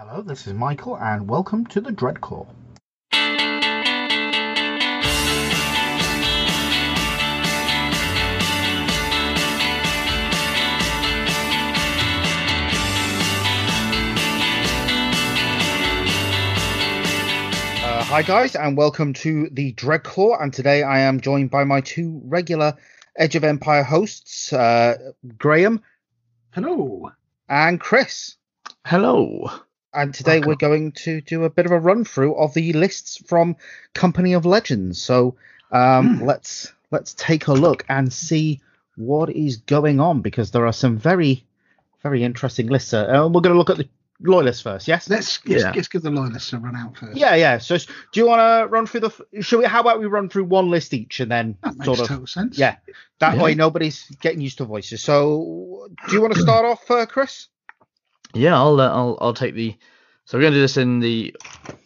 Hello, this is Michael, and welcome to the Dreadclaw. Uh, hi, guys, and welcome to the Dreadclaw. And today I am joined by my two regular Edge of Empire hosts, uh, Graham Hello. and Chris. Hello. And today we're going to do a bit of a run through of the lists from Company of Legends. So um, Hmm. let's let's take a look and see what is going on because there are some very very interesting lists. Uh, we're going to look at the loyalists first. Yes. Let's let's, let's give the loyalists a run out first. Yeah, yeah. So do you want to run through the? Should we? How about we run through one list each and then That makes sort of total sense. yeah. That Yeah. way nobody's getting used to voices. So do you want to start off, uh, Chris? Yeah, I'll uh, I'll I'll take the. So we're going to do this in the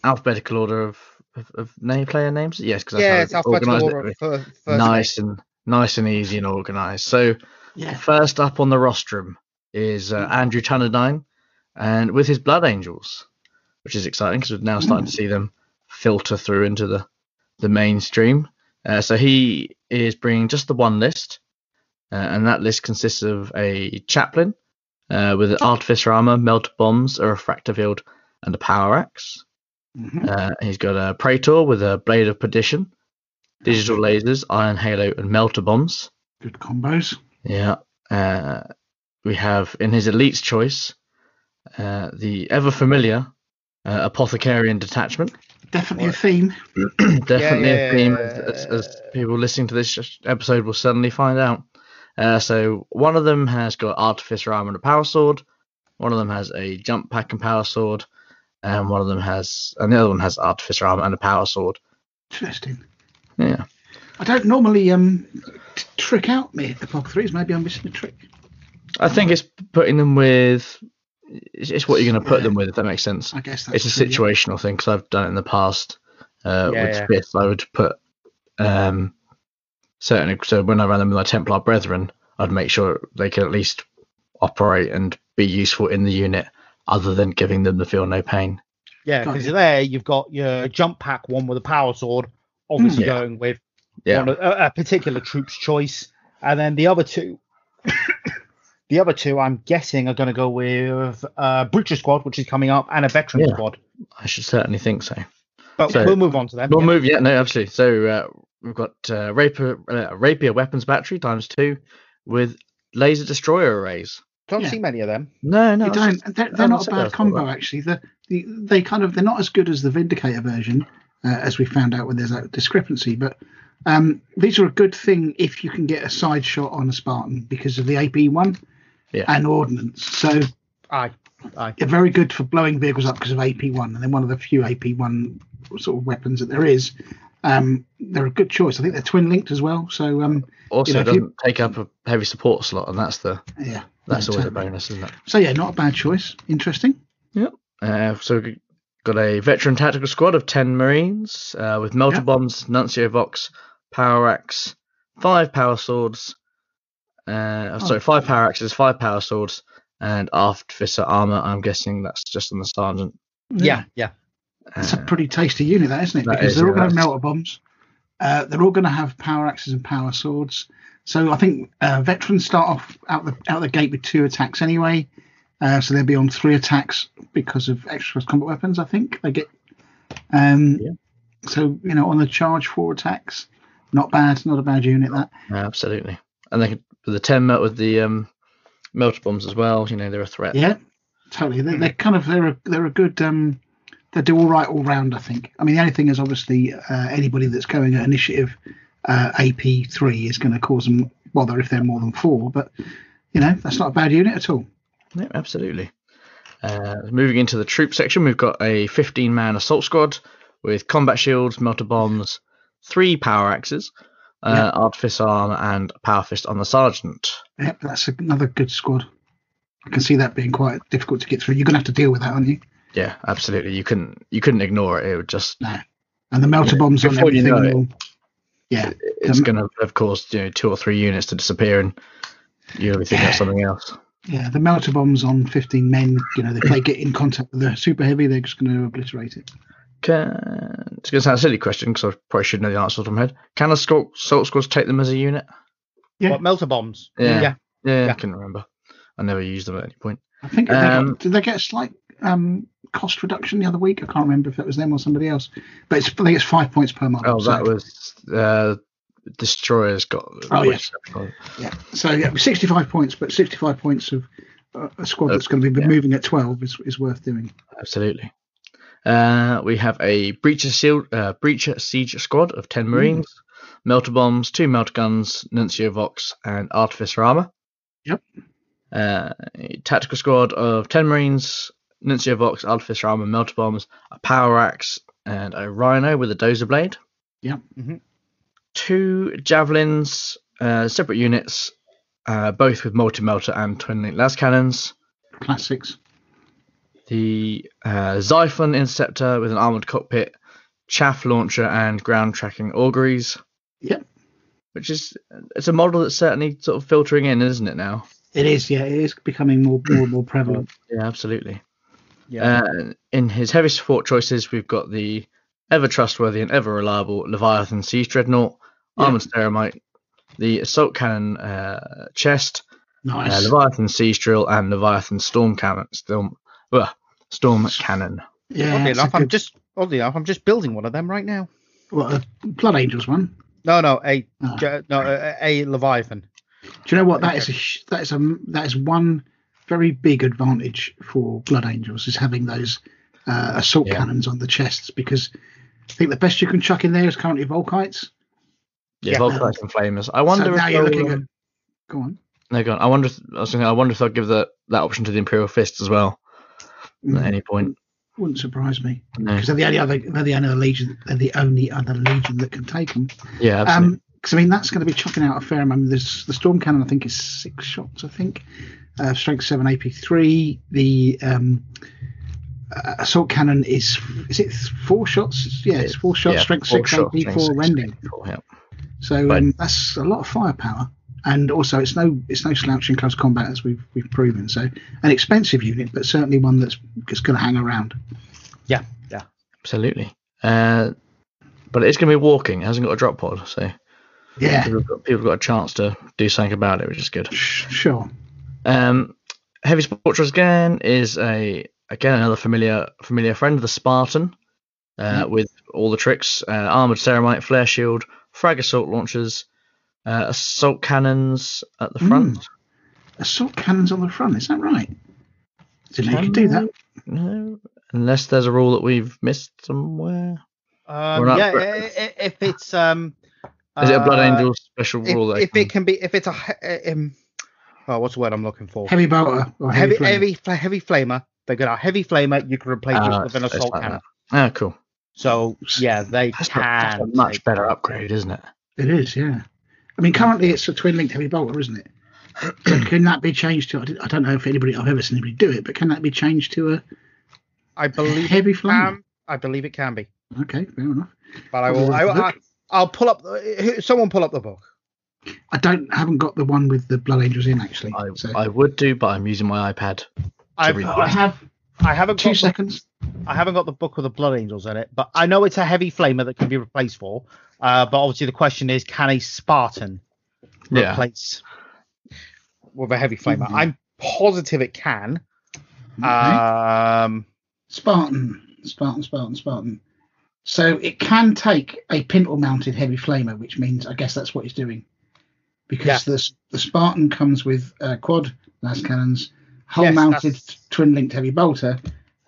alphabetical order of of, of name player names. Yes, because yeah, it's that's alphabetical order. it. of fir- first nice and nice and easy and organised. So Yeah. first up on the rostrum is uh, Andrew Tannadine, and with his Blood Angels, which is exciting because we're now starting to see them filter through into the the mainstream. Uh, so he is bringing just the one list, uh, and that list consists of a chaplain uh, with an artificer armor, melter bombs, a refractor field, and a power axe. Mhm. Uh, he's got a praetor with a blade of perdition, digital lasers, iron halo, and melter bombs. Good combos. Yeah. Uh, we have in his elite's choice uh, the ever familiar uh, apothecarion detachment. Definitely a theme. Definitely yeah, a theme, yeah, as, as people listening to this episode will suddenly find out. Uh, so one of them has got artificer armor and a power sword. One of them has a jump pack and power sword, and one of them has, and the other one has artificer armor and a power sword. Interesting. Yeah. I don't normally um t- trick out me the pop threes. Maybe I'm missing a trick. I think it's putting them with. It's, it's what you're going to put them with, if that makes sense. I guess that's it's a true, yeah. situational thing because I've done it in the past uh, Yeah, with yeah. Smith. I would put um, certainly. So when I ran them with my Templar brethren, I'd make sure they could at least operate and be useful in the unit, other than giving them the feel no pain. Yeah, because you. there you've got your jump pack one with a power sword, obviously Hmm. Yeah. going with Yeah, one of, a, a particular troop's choice, and then the other two, the other two, I'm guessing are going to go with uh, Breacher Squad, which is coming up, and a Veteran Yeah. Squad. I should certainly think so. But So- we'll move on to them. We'll yeah. move. Yeah, no, absolutely. So uh, we've got uh, rapier, uh, rapier weapons battery times two with laser destroyer arrays. Don't Yeah. see many of them. No, no, You don't. just- They're, they're not a bad combo bad. actually. The, the they kind of they're not as good as the Vindicator version, uh, as we found out when there's that discrepancy. But um, these are a good thing if you can get a side shot on a Spartan because of the AP one Yeah. and ordnance. So Aye, aye. they're very good for blowing vehicles up because of AP1, and they're one of the few AP1 sort of weapons that there is. Um, they're a good choice. I think they're twin linked as well. So um, Also, you know, if doesn't you- take up a heavy support slot, and that's the yeah, that's yeah, always a bonus, isn't it? So yeah, not a bad choice. Interesting. Uh, so we got a veteran tactical squad of ten Marines uh, with melter Yep. bombs, Nuncio Vox, power axe, five power swords. Uh, Oh. sorry, five power axes, five power swords, and artificer armor. I'm guessing that's just on the sergeant. Yeah, yeah. It's a Uh, pretty tasty unit, that isn't it? that Because is, they're all yeah, going to have that's- melter bombs. Uh, they're all going to have power axes and power swords. So I think uh, veterans start off out the out the gate with two attacks anyway. Uh, so they'll be on three attacks because of extra combat weapons. I think they get. Um, Yeah. So you know, on the charge, four attacks. Not bad. Not a bad unit. That. absolutely, and they with the ten melt with the um, melter bombs as well. You know, they're a threat. Yeah, totally. They're, they're kind of they're a, they're a good. Um, they do all right all round. I think. I mean, the only thing is obviously uh, anybody that's going at initiative uh, AP three is going to cause them bother if they're more than four. But you know, that's not a bad unit at all. Yeah, absolutely. Uh, moving into the troop section, we've got a 15 man assault squad with combat shields, melter bombs, three power axes, uh, Yeah. artificer armor, and a power fist on the sergeant. Yep, that's another good squad. I can see that being quite difficult to get through. You're going to have to deal with that, aren't you? Yeah, absolutely. You couldn't you couldn't ignore it. It would just No. And the melter Yeah, bombs on before you everything. know it. will- yeah, it's Um, going to have caused you know two or three units to disappear, and you only think Yeah. that's something else. Yeah, the melter bombs on 15 men, you know, if they get in contact with the super heavy, they're just going to obliterate it. Can, it's going to sound a silly question because I probably should know the answer off my head. Can the salt, salt squads take them as a unit? Yeah. What melter bombs? Yeah. yeah. Yeah, Yeah. I can't remember. I never used them at any point. I think they Um, got, did they get a slight um, cost reduction the other week? I can't remember if that was them or somebody else. But it's, I think it's five points per model. Oh, so, that was uh, destroyers got. Oh, yes. yeah. So yeah, 65 points, but 65 points of uh, a squad that's going to be Yeah. moving at 12 is, is worth doing. Absolutely. Uh, we have a breacher seal, uh, breacher siege squad of ten marines, melter bombs, two melter guns, nuncio vox, and artificer armor. Yep. Uh, tactical squad of ten marines, nuncio vox, artificer armor, melter bombs, a power axe, and a rhino with a dozer blade. Yep. Mhm. Two javelins, uh, separate units, uh, both with multi melter and twin link las cannons. Classics. the uh, Xiphon Interceptor with an armored cockpit, chaff launcher, and ground tracking auguries. Yep. Which is it's a model that's certainly sort of filtering in, isn't it now? It is, yeah, it is becoming more more and more prevalent. Yeah, absolutely. Yeah. Uh, in his heavy support choices, we've got the ever trustworthy and ever reliable Leviathan Siege Dreadnought, Yeah. Armored Ceramite, the Assault Cannon uh, chest, Nice. uh, Leviathan Siege Drill, and Leviathan Storm Cannon. Storm, uh, Storm Cannon. yeah, oddly it's a enough, I'm just oddly enough, I'm just building one of them right now. what, a Blood Angels one. No, no, a Oh. no a, a Leviathan. Do you know what? that is? A, that is a that is one very big advantage for Blood Angels is having those uh, assault Yeah. cannons on the chests because I think the best you can chuck in there is currently Volkites. Yeah, Yeah. Volkites and Flamers. I wonder so if now you're they'll, looking at. Go on. No, go on. I wonder. If, I was thinking. I wonder if they'll give that that option to the Imperial Fist as well at Mm, any point. wouldn't surprise me No. because they're the only other they're the only other legion they're the only other legion that can take them. Yeah, absolutely. Um, because I mean that's going to be chucking out a fair amount. There's the storm cannon I think is six shots. I think uh, strength seven AP three. The um, uh, assault cannon is is it four shots? Yeah, it's four shots. yeah, strength four six shot, AP4 six, rending. four, yeah. So Right. um, that's a lot of firepower. And also, it's no it's no slouch in close combat as we've we've proven. So an expensive unit, but certainly one that's just going to hang around. Yeah, yeah. Absolutely. Uh, but it's going to be walking. It hasn't got a drop pod, so Yeah, people have, got, people have got a chance to do something about it, which is good. sh- sure. Um, Heavy Sport Choice again is a again another familiar familiar friend, the Spartan, uh, Mhm. with all the tricks: uh, armored ceramite, flare shield, frag assault launchers, uh, assault cannons at the front. Assault cannons on the front. Is that right? Didn't know you could do that. No, unless there's a rule that we've missed somewhere. Um, yeah, i- i- if it's um, Is it a Blood uh, Angel special If, rule? that if can- it can be, if it's a um, oh, what's the word I'm looking for? Heavy bolter or heavy, heavy, flame. heavy, heavy flamer. They got a heavy flamer. You can replace it with an assault like cannon. Ah, cool. So yeah, they That's, can. not, that's a much take better upgrade, isn't it? It is, yeah. I mean, currently it's a twin linked heavy bolter, isn't it? So can that be changed to? I don't- know if anybody I've ever seen anybody do it, but can that be changed to a I believe heavy flamer. can. I believe it can be. Okay, fair enough. But I will. I, I, I'll pull up. Someone pull up the book. I don't haven't got the one with the blood angels in actually. I, so I would do, but I'm using my iPad. I've, I have I haven't two got the, seconds. I haven't got the book with the blood angels in it, but I know it's a heavy flamer that can be replaced for. Uh, but obviously the question is, can a Spartan Yeah. replace with a heavy flamer? Mhm. I'm positive it can. Okay. Um, Spartan, Spartan, Spartan, Spartan. So it can take a pintle mounted heavy flamer, which means I guess that's what he's doing. Because Yeah. the the Spartan comes with uh, quad las cannons, hull Yes, mounted that's- twin linked heavy bolter,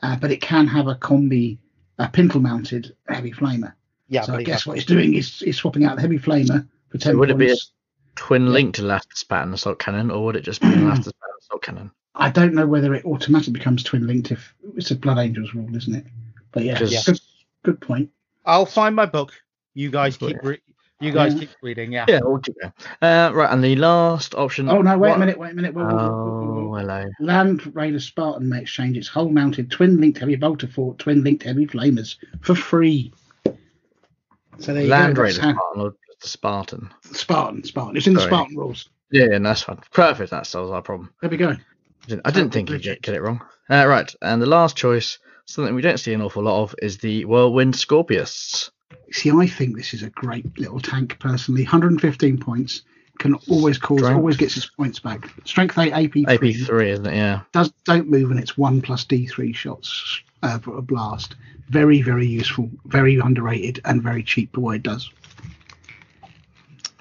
uh, but it can have a combi, a pintle mounted heavy flamer. yeah, so I guess what it's doing is, is swapping out the heavy flamer for ten would it be a- points. Twin Yeah. last Spartan assault cannon, or would it just be a last Spartan assault cannon? I don't know whether it automatically becomes twin linked if it's a Blood Angels rule, isn't it? But yeah, Because- good, good point. I'll find my book. You guys keep yeah. re- you guys Yeah. keep reading. Yeah. Yeah, we'll keep. Uh, right, and the last option. Oh no, wait what- a minute, wait a minute. Whoa, whoa, whoa, whoa, whoa, Oh, whoa. hello. Land Raider Spartan may exchange its hull mounted twin linked heavy bolter for twin linked heavy flamers for free. So there you Land go. Raider Spartan or just the Spartan? Spartan, Spartan. It's in the Sorry. Spartan rules. Yeah, yeah, that's fine. Perfect. That solves our problem. There we go. I didn't, I didn't think you'd get, get it wrong. Uh, right, and the last choice, something we don't see an awful lot of, is the Whirlwind Scorpius. See, I think this is a great little tank personally. 115 points can always cause, Strength. always gets its points back. Strength 8, AP 3. AP3, isn't it? Yeah. Does, don't move and it's 1 plus D3 shots uh, for a blast. Very, very useful, very underrated, and very cheap for what it does.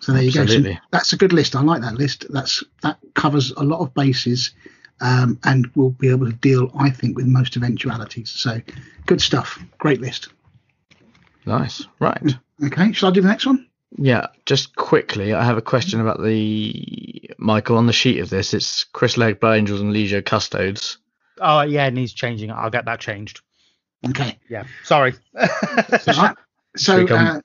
So there you go. Absolutely. So that's a good list. I like that list. That's That covers a lot of bases um, and will be able to deal, I think, with most eventualities. So good stuff. Great list. Nice. Right. Okay, shall I do the next one? Yeah, just quickly, I have a question about the Michael on the sheet of this. It's Chris Legg, Blood Angels, and Legio Custodes. Oh yeah, it needs changing. I'll get that changed. Okay. Yeah. Sorry. Right. So, uh,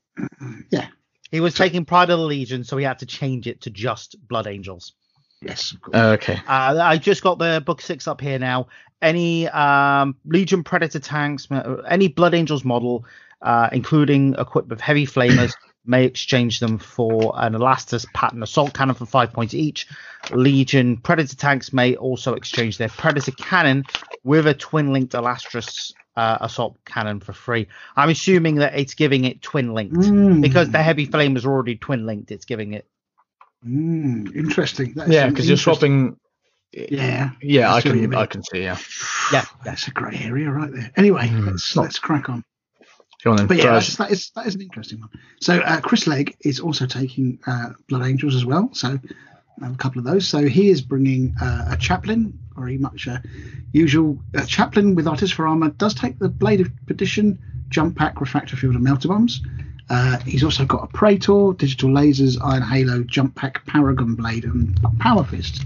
yeah, he was taking Pride of the Legion, so he had to change it to just Blood Angels. yes, of. Uh, okay. Uh, I just got the book six up here now. Any um, Legion Predator tanks, uh, any Blood Angels model, uh, including equipped with heavy flamers, may exchange them for an Elastus pattern assault cannon for five points each. Legion Predator tanks may also exchange their Predator cannon with a twin linked Elastus uh, assault cannon for free. I'm assuming that it's giving it twin linked Mm, because the heavy flamers are already twin linked. It's giving it. mm, interesting. That's Yeah, because you're swapping. Yeah, Yeah, I I see what you can. I can see. Yeah. Yeah. that's a great area right there. Anyway, Mm, let's let's crack on. Go on then. But yeah, that's, that is that is an interesting one. So uh, Chris Legg is also taking uh, Blood Angels as well. So have a couple of those. So he is bringing uh, a chaplain, very much a usual uh, chaplain with artificer armor. Does take the Blade of Perdition, jump pack, refractor field, and melter bombs. Uh, he's also got a Praetor, digital lasers, iron halo, jump pack, paragon blade, and power fist.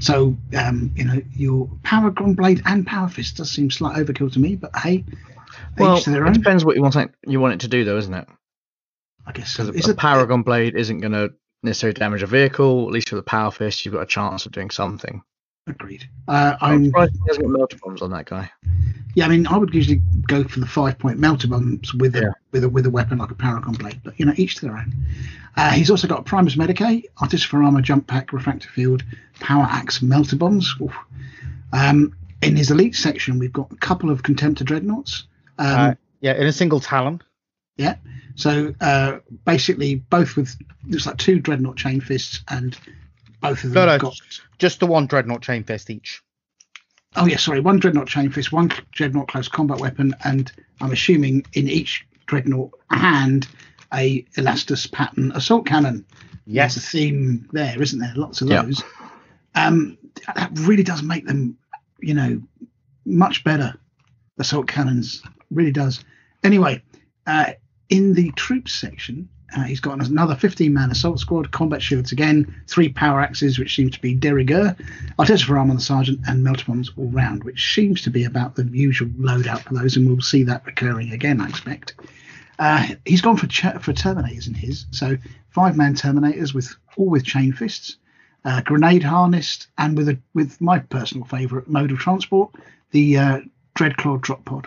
So um, you know your paragon blade and power fist does seem slight overkill to me, but hey, well, each to their it own. depends what you want. it- You want it to do, though, isn't it? I guess so. Is a it- Paragon Blade isn't going to necessarily damage a vehicle. At least with a Power Fist, you've got a chance of doing something. Agreed. Uh, I'm I'm surprised he hasn't got melter bombs on that guy. yeah. I mean, I would usually go for the five point melter bombs with a Yeah. with a with a weapon like a paragon blade, but you know, each to their own. Uh, he's also got Primus Medicae, Artificer Armor, Jump Pack, Refractor Field, Power Axe, Melter Bombs. Um, in his elite section, we've got a couple of Contemptor Dreadnoughts. Um, Uh, yeah, in a single talon. yeah. So uh, basically, both with looks like two Dreadnought Chain Fists, and both of them No, no, got just the one dreadnought chain fist each. Oh yeah, sorry. One dreadnought chain fist, one dreadnought close combat weapon, and I'm assuming in each dreadnought hand a Elastus pattern assault cannon. There's a theme there, isn't there? Lots of those. Um, that really does make them, you know, much better. Assault cannons really does. Anyway, uh, in the troops section, uh, he's got another 15 man assault squad, combat shields again, three power axes, which seem to be de rigueur, artillery for arm on the sergeant, and melter bombs all round, which seems to be about the usual loadout for those, and we'll see that recurring again, I expect. Uh, he's gone for ch- for Terminators in his, so five man Terminators with all with chain fists, uh, grenade harnessed, and with a with my personal favourite mode of transport, the uh, Dreadclaw drop pod.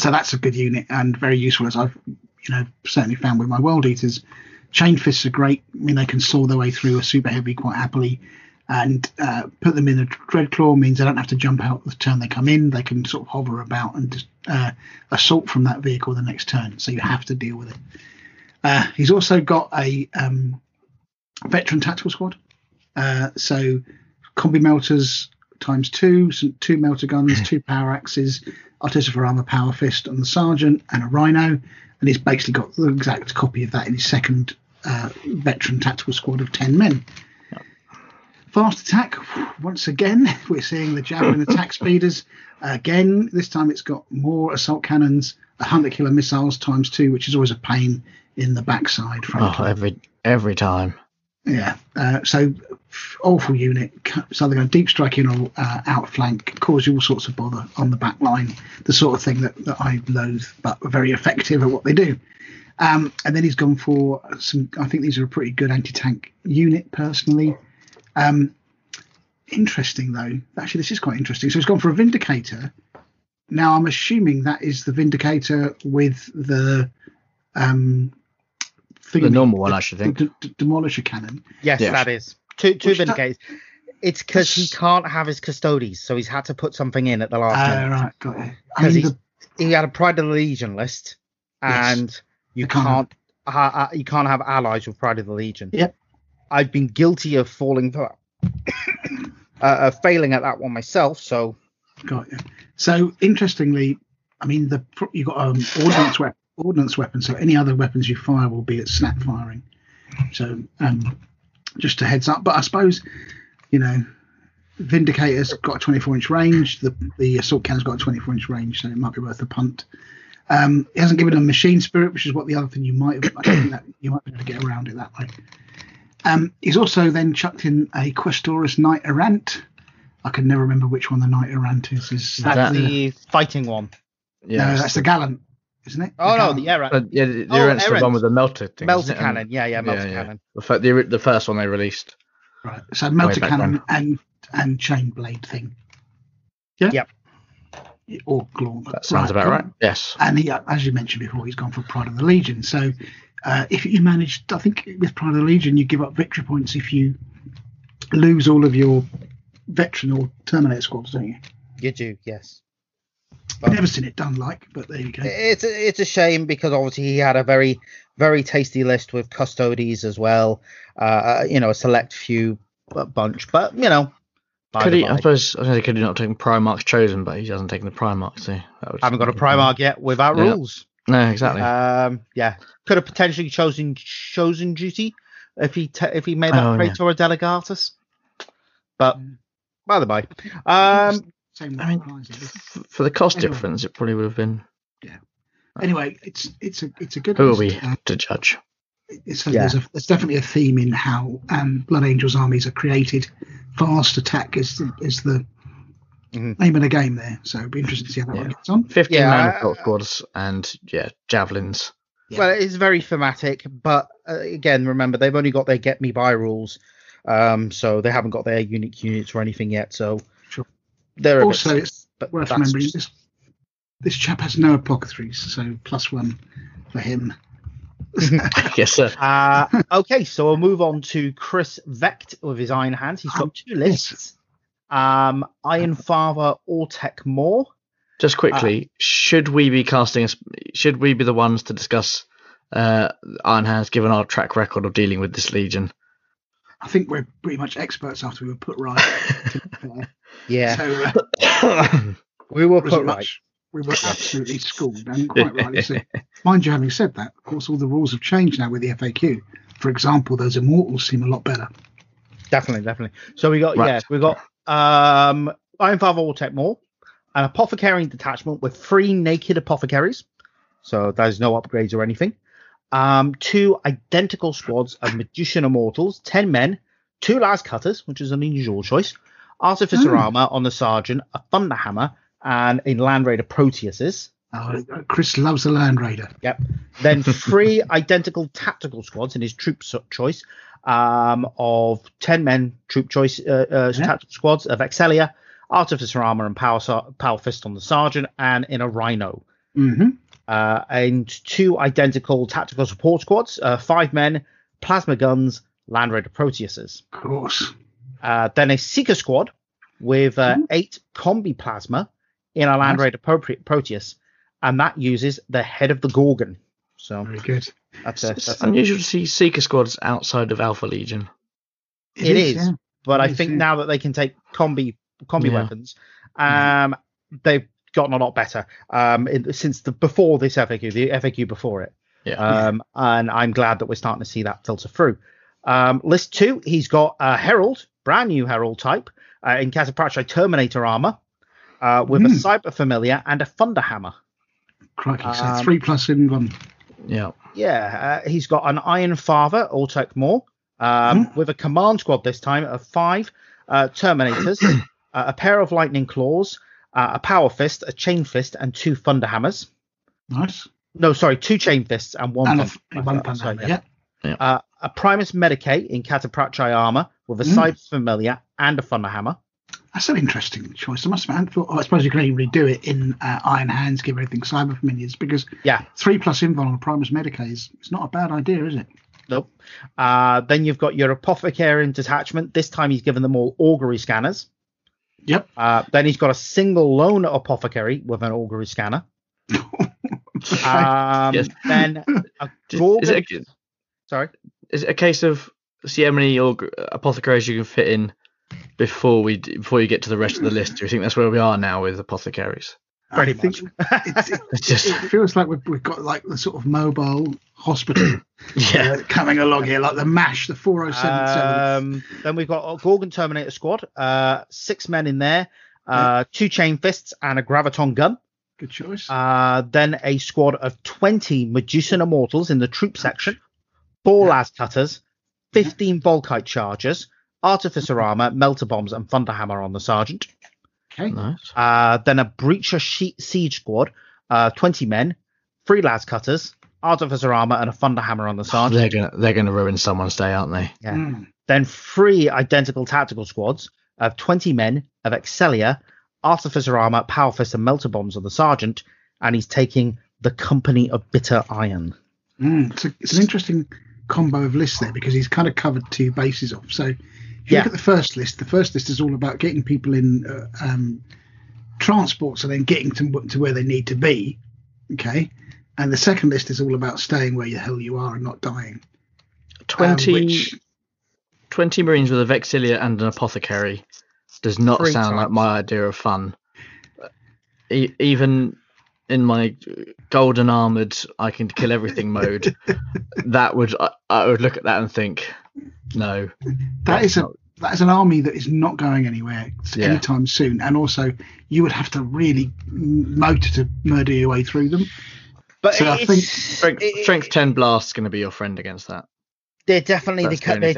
So that's a good unit and very useful, as I've you know certainly found with my World Eaters. Chain fists are great. I mean, they can saw their way through a super heavy quite happily, and uh, put them in a Dreadclaw means they don't have to jump out the turn they come in. They can sort of hover about and just uh, assault from that vehicle the next turn. So you have to deal with it. Uh, he's also got a um, veteran tactical squad. Uh, so combi melters times two, some, two melter guns, two power axes, for armor, power fist and the sergeant, and a rhino. And he's basically got the exact copy of that in his second uh, veteran tactical squad of 10 men. Fast attack, once again, we're seeing the javelin attack speeders. Again, this time it's got more assault cannons, hunter-killer missiles times two, which is always a pain in the backside. Oh, frankly. every every time. Yeah. Uh, so awful unit. So they're going to deep strike in or uh, outflank, cause you all sorts of bother on the back line. The sort of thing that, that I loathe, but very effective at what they do. Um, and then he's gone for some. I think these are a pretty good anti-tank unit, personally. Um, interesting though. Actually, this is quite interesting. So he's gone for a Vindicator. Now I'm assuming that is the Vindicator with the um, The normal one, I should think. the, the demolisher cannon. Yes, Yeah. that is two two do- vindicators. It's because he can't have his custodes, so he's had to put something in at the last minute. right, got it. I Because mean, the, he had a Pride of the Legion list, and you You can't. can't uh, uh, you can't have allies with Pride of the Legion. Yep. I've been guilty of falling for uh, uh, failing at that one myself. So got you. So interestingly, I mean, the you got um, ordnance weapon, ordnance weapon. So any other weapons you fire will be at snap firing. So um, just a heads up. But I suppose you know, Vindicator's got a 24 inch range. The the assault cannon's got a 24 inch range, so it might be worth a punt. Um, he hasn't given a machine spirit, which is what the other thing you might have. I don't think that you might be able to get around it that way. Um, he's also then chucked in a Questoris Knight Errant. I can never remember which one the Knight Errant is. Is that, that's the, the fighting one. Yeah. no, that's the Gallant, isn't it? Oh The no, the error Uh, yeah, the, the Oh, Errant's the one with the melted thing. melter isn't it? And- cannon. Yeah, yeah, melter cannon. The, fir- the, the first one they released. Right. So melter cannon and and chain blade thing. Yeah. Yep. Or claw. That sounds about cool. right. Yes. And he, uh, as you mentioned before, he's gone for Pride of the Legion. So uh, if you manage, I think with Pride of the Legion, you give up victory points if you lose all of your veteran or Terminator squads, don't you? You do, yes. I've never seen it done like, but there you go. It's a, it's a shame because obviously he had a very very tasty list with custodes as well. Uh, you know, a select few bunch, but you know, by Could the he, I suppose, I think could he not taken Primarch's chosen, but he hasn't taken the Primarch, so that would I haven't got a Primarch yet without Yeah. rules. No, exactly. Um, yeah, could have potentially chosen chosen duty if he te- if he made that Oh, yeah. Praetor or Delegatus. But by the by, um, Same I mean, prize, is it? f- for the cost anyway. difference, it probably would have been. Yeah. Anyway, it's it's a it's a good. Who are we Uh, to judge? it's a, Yeah. there's, a, there's definitely a theme in how um, Blood Angels armies are created. Fast attack is the, is the Mhm. name of the game there. So it'll be interesting to see how that one gets on. 15 Yeah, man I- assault squads and, yeah, javelins. Yeah. well, it's very thematic, but uh, again, remember they've only got their get me by rules, um, so they haven't got their unique units or anything yet. So Sure. they're a bit Also, it's but worth remembering just- this this chap has no apothecaries, so plus one for him. yes, sir. Uh, okay, so we'll move on to Chris Vecht with his Iron Hands. He's got Um, two lists. Um, Iron Father Autek Mor. Just quickly, Uh, should we be casting? A, should we be the ones to discuss uh, Iron Hands, given our track record of dealing with this legion? I think we're pretty much experts after we were put right. to be fair. Yeah, So uh, we were put right. much- we were absolutely schooled, and quite rightly so. Mind you, having said that, of course, all the rules have changed now with the FAQ. For example, those immortals seem a lot better. Definitely, definitely. So we got Right. yeah, we got um Iron Father Autek Mor, an apothecary detachment with three naked apothecaries. So there's no upgrades or anything. Um, two identical squads of Medusan immortals, ten men, two las cutters, which is an unusual choice, artificer Hmm. armor on the sergeant, a thunder hammer, and in Land Raider Proteuses. Uh, Chris loves the Land Raider. Yep. Then three identical tactical squads in his troop choice um, of 10 men troop choice uh, uh, Yeah. tactical squads of Excelia, Artificer Armor, and Power, Power Fist on the Sergeant, and in a Rhino. hmm Uh, and two identical tactical support squads, uh, five men, plasma guns, Land Raider Proteuses. Of course. Uh, then a Seeker squad with uh, Mhm. eight combi plasma in a Land. Raider Pro- Proteus, and that uses the head of the Gorgon. So Very good. that's a, it's that's a unusual to see Seeker squads outside of Alpha Legion. It is. yeah. but I Yes, think yeah. now that they can take combi combi Yeah. weapons, um, they've gotten a lot better. Um, in, since the before this FAQ, the FAQ before it, Yeah. um, and I'm glad that we're starting to see that filter through. Um, list two, he's got a Herald, brand new Herald type uh, in Cataphractii Terminator armor, uh, with a Hmm. Cyber Familiar and a Thunder Hammer. Crikey. So Um, three plus in one. yeah. Yeah, uh, he's got an Iron Father, Autek Mor, um, Hmm. with a command squad this time of five uh, Terminators, uh, a pair of Lightning Claws, uh, a Power Fist, a Chain Fist, and two Thunder Hammers. Nice. No, sorry, two Chain Fists and one. and a, Thunder- one uh, thunder sorry, hammer, yeah. Uh, a Primus Medicae in Cataphractii armor with a Hmm. Cyber Familiar and a Thunder Hammer. That's an interesting choice. I must admit, I, thought, oh, I suppose you can only do it in uh, Iron Hands, give everything cyber familiars, because Yeah. three plus invul on a Primus Medicae is it's not a bad idea, is it? Nope. Uh, then you've got your apothecary detachment. This time he's given them all augury scanners. Yep. Uh, then he's got a single lone apothecary with an augury scanner. Um, Yes. Then a Is it, a, Sorry. is it a case of see how many aug- apothecaries you can fit in before we before you get to the rest of the list? Do you think that's where we are now with apothecaries? Pretty I think It's, it, just it feels like we've, we've got like the sort of mobile hospital yeah. uh, coming along here, like the MASH, the 4077. Um, then we've got a Gorgon Terminator squad. Uh, six men in there. Uh, two chain fists and a graviton gun. Good choice. Uh, then a squad of 20 Medusan Immortals in the troop section, four las cutters, 15 Volkite chargers, artificer armor, melter bombs, and thunderhammer on the sergeant. Okay. Nice. Uh, then a breacher she- siege squad, uh, 20 men, three las cutters, artificer armor, and a thunderhammer on the sergeant. They're gonna they're gonna ruin someone's day, aren't they? Yeah. Mm. Then three identical tactical squads of 20 men of Excelia, Artificer Armor, Power Fist, and Melter Bombs on the Sergeant, and he's taking the Company of Bitter Iron. Mm. It's, a, it's an interesting combo of lists there because he's kind of covered two bases off. So if you Yeah. look at the first list, the first list is all about getting people in uh, um, transports and then getting to, to where they need to be. Okay. And the second list is all about staying where the hell you are and not dying. Um, 20, which- 20 marines with a vexilia and an apothecary does not sound like my idea of fun. E- even in my golden armored, I can kill everything mode, that would I, I would look at that and think, no, that is a that is an army that is not going anywhere Yeah. anytime soon. And also, you would have to really m- motor to murder your way through them. But So I think strength, it- strength 10 blast going to be your friend against that. they're definitely the, That's the co- they're,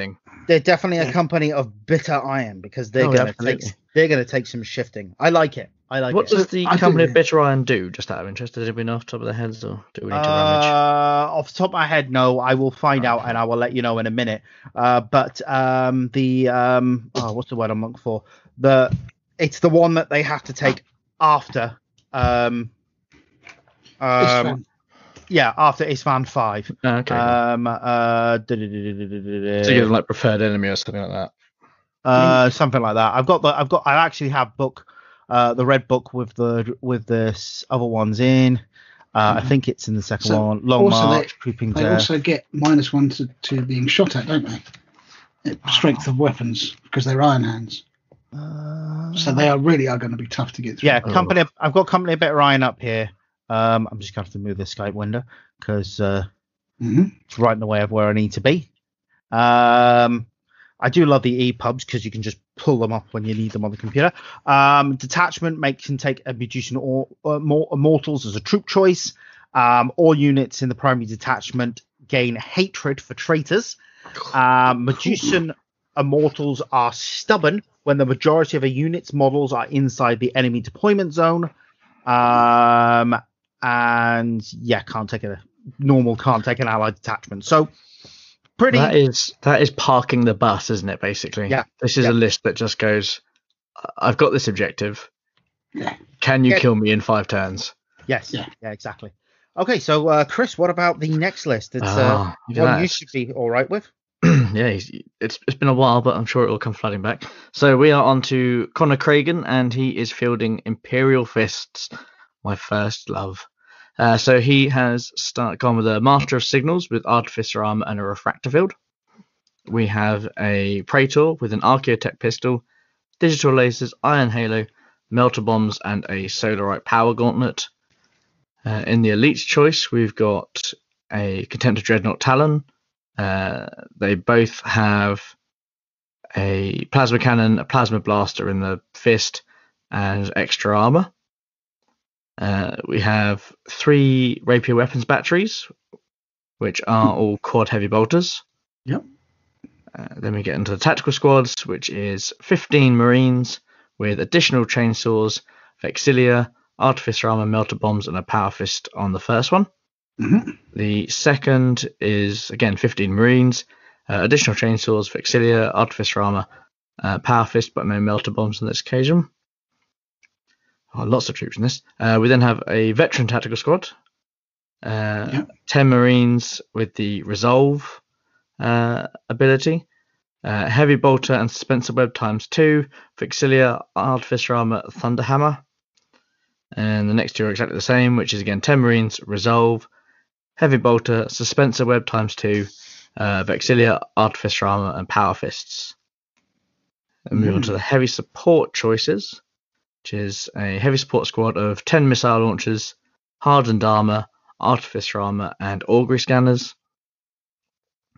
they're definitely a Yeah. company of bitter iron because they're Oh, gonna take they're gonna take some shifting. I like it. I like What it. does the I company of Bitter Iron do, just out of interest? Did we know off the top of their heads, or do we need to Uh, rummage? off the top of my head, no. I will find out and I will let you know in a minute. Uh, but um, the um, oh, what's the word I'm looking for? The it's the one that they have to take after. Um, um, yeah, after Istvan five. Oh, okay. Um, uh, so you like preferred enemy or something like that. uh, something like that. I've got the I've got I actually have book uh the red book with the with the other ones in. Uh, I Mhm. think it's in the second So, one. Long also they- march, creeping They death. also get minus one to, to being shot at, don't they? Uh, Strength of weapons because they're iron hands. Uh, So they are really are going to be tough to get through. yeah, Oh. company. I've got company a bit Ryan up here. Um, I'm just going to have to move this Skype window because uh, hmm it's right in the way of where I need to be. Um, I do love the EPUBs because you can just pull them up when you need them on the computer. Um, detachment make can take a Medusan or more immortals as a troop choice. Um, all units in the primary detachment gain hatred for traitors. Um, Medusan immortals are stubborn when the majority of a unit's models are inside the enemy deployment zone. Um, and yeah, can't take a normal, can't take an allied detachment. So pretty. That is that is parking the bus, isn't it? Basically, Yeah. This is Yeah. a list that just goes. I've got this objective. Yeah. Can you Yeah. kill me in five turns? yes. Yeah. Yeah. Exactly. Okay, so uh, Chris, what about the next list? It's uh, Ah, look at one that. you should be all right with. yeah, he's, it's it's been a while, but I'm sure it will come flooding back. So we are on to Connor Cragen, and he is fielding Imperial Fists, my first love. Uh, so he has start, gone with a Master of Signals with Artificer Armor and a Refractor Field. We have a Praetor with an Archaeotech Pistol, Digital Lasers, Iron Halo, Melter Bombs, and a Solarite Power Gauntlet. Uh, in the Elite's choice, we've got a Contemptor Dreadnought Talon, uh, they both have a plasma cannon, a plasma blaster in the fist, and extra armor. Uh, we have three rapier weapons batteries, which are all quad heavy bolters. Yep. Uh, then we get into the tactical squads, which is 15 marines with additional chainswords, vexilia, artificer armor, melter bombs, and a power fist on the first one. hmm The second is again 15 Marines, uh, additional chainswords, vexilia, artificer armor, uh, power fist, but no melter bombs on this occasion. Oh, lots of troops in this. Uh, we then have a veteran tactical squad, uh, Yep. 10 Marines with the resolve, uh, ability. Uh, heavy bolter and suspensor web times two. Vexillia artificer armor thunderhammer. And the next two are exactly the same, which is again 10 marines resolve. Heavy bolter, suspensor web times two. Uh, Vexillia artificer armor and power fists. And move on to the heavy support choices, which is a heavy support squad of 10 missile launchers, hardened armor, artificer armor, and augury scanners,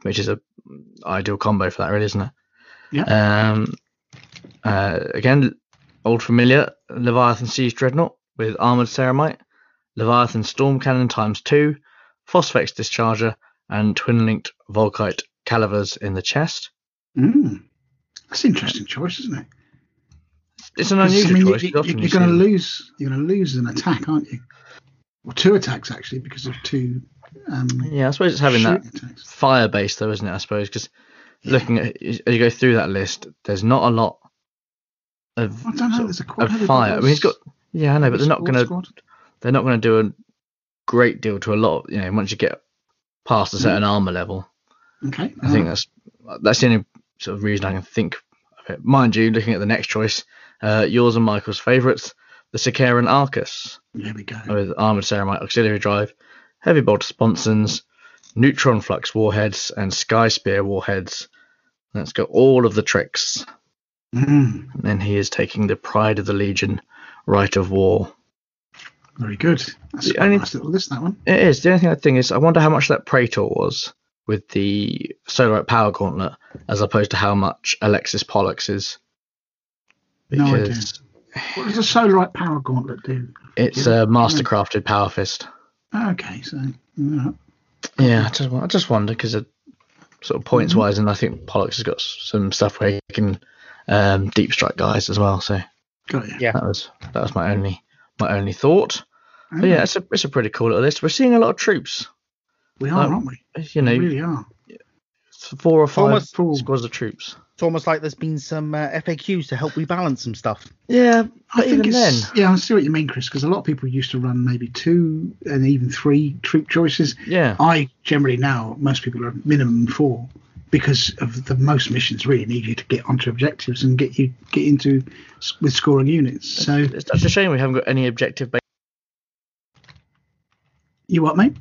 which is a ideal combo for that, really, isn't it? Yeah. Um, uh, again, old familiar Leviathan Siege Dreadnought with armored ceramite, Leviathan Storm Cannon times two, Phosphex Discharger, and twin linked Volkite calivers in the chest. Mm. That's an interesting choice, isn't it? It's an 'Cause, I unusual mean, choice. You, are going to lose. You're going to lose an attack, aren't you? Or two attacks actually, because of two. Um, Yeah, I suppose it's having that attacks. fire base though, isn't it? I suppose because looking at as you go through that list, there's not a lot of, I don't know. There's a of quad fire. I mean, he's got yeah, I know, but they're not gonna they're not gonna do a great deal to a lot. Of, you know, once you get past a certain armor level, Okay. I think that's that's the only sort of reason I can think of it. Mind you, looking at the next choice, uh, yours and Michael's favourites, the Sicaran Arcus. There we go. with armored ceramite auxiliary drive, heavy bolt sponsons, neutron flux warheads, and sky spear warheads. That's got all of the tricks. Mm, And he is taking the pride of the Legion, right of war. very good. That's The a only- nice little list. That one. It is. The only thing I think is, I wonder how much that Praetor was with the Solarite Power Gauntlet, as opposed to how much Alexis Polux is. No idea. What does a Solarite Power Gauntlet do? it's Yeah. a mastercrafted power fist. Okay, so yeah. Yeah, I just, I just wonder because sort of points wise, and I think Polux has got some stuff where he can um, deep strike guys as well. So got you. Yeah. that was that was my only my only thought. Oh, But yeah, it's a it's a pretty cool little list. We're seeing a lot of troops. we are, um, aren't we? You know, we really are. four or five almost full. squads of troops. It's almost like there's been some uh, FAQs to help rebalance some stuff. Yeah, I think even then, it's yeah. I see what you mean, Chris. Because a lot of people used to run maybe two and even three troop choices. yeah, I generally now most people are minimum four because of the most missions really need you to get onto objectives and get you get into with scoring units. So it's such a shame we haven't got any objective. Based, you what, mate?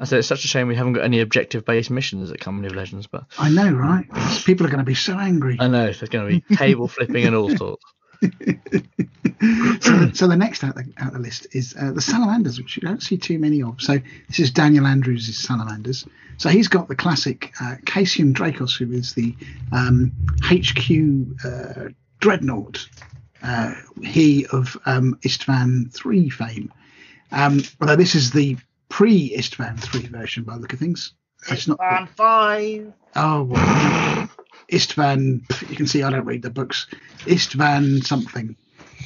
I said it's such a shame we haven't got any objective based missions at Company of Legends. But I know, right? People are going to be so angry. I know there's going to be table flipping and all sorts. so, the, so the next out the, out the list is uh, the salamanders, which you don't see too many of. So this is Daniel Andrews' salamanders. So he's got the classic uh, Cassian Dracos, who is the um, HQ uh, dreadnought. Uh, he of um, Istvan 3 fame. Um, although this is the pre Istvan 3 version by the look of things. It's not. And five. Oh, well, Istvan. You can see I don't read the books. Istvan something.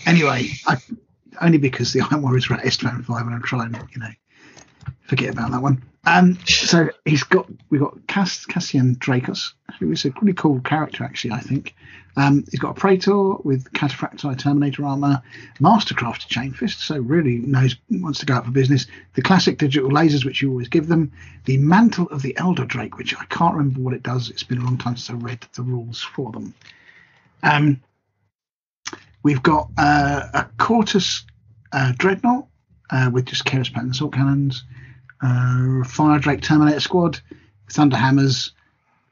Anyway, I, only because the Iron Warriors were at Istvan five, and I'm trying, you know, forget about that one. Um, so he's got we've got Cass, Cassian Dracos, who is a pretty cool character actually. I think um, he's got a Praetor with Cataphractii Terminator armor, Mastercrafted Chain Fist, so really knows wants to go out for business. The classic digital lasers, which you always give them. The Mantle of the Elder Drake, which I can't remember what it does. It's been a long time since I read the rules for them. Um, we've got uh, a Cortus uh, Dreadnought uh, with just Kheres Pattern assault cannons, uh, Fire Drake Terminator Squad, Thunder Hammers,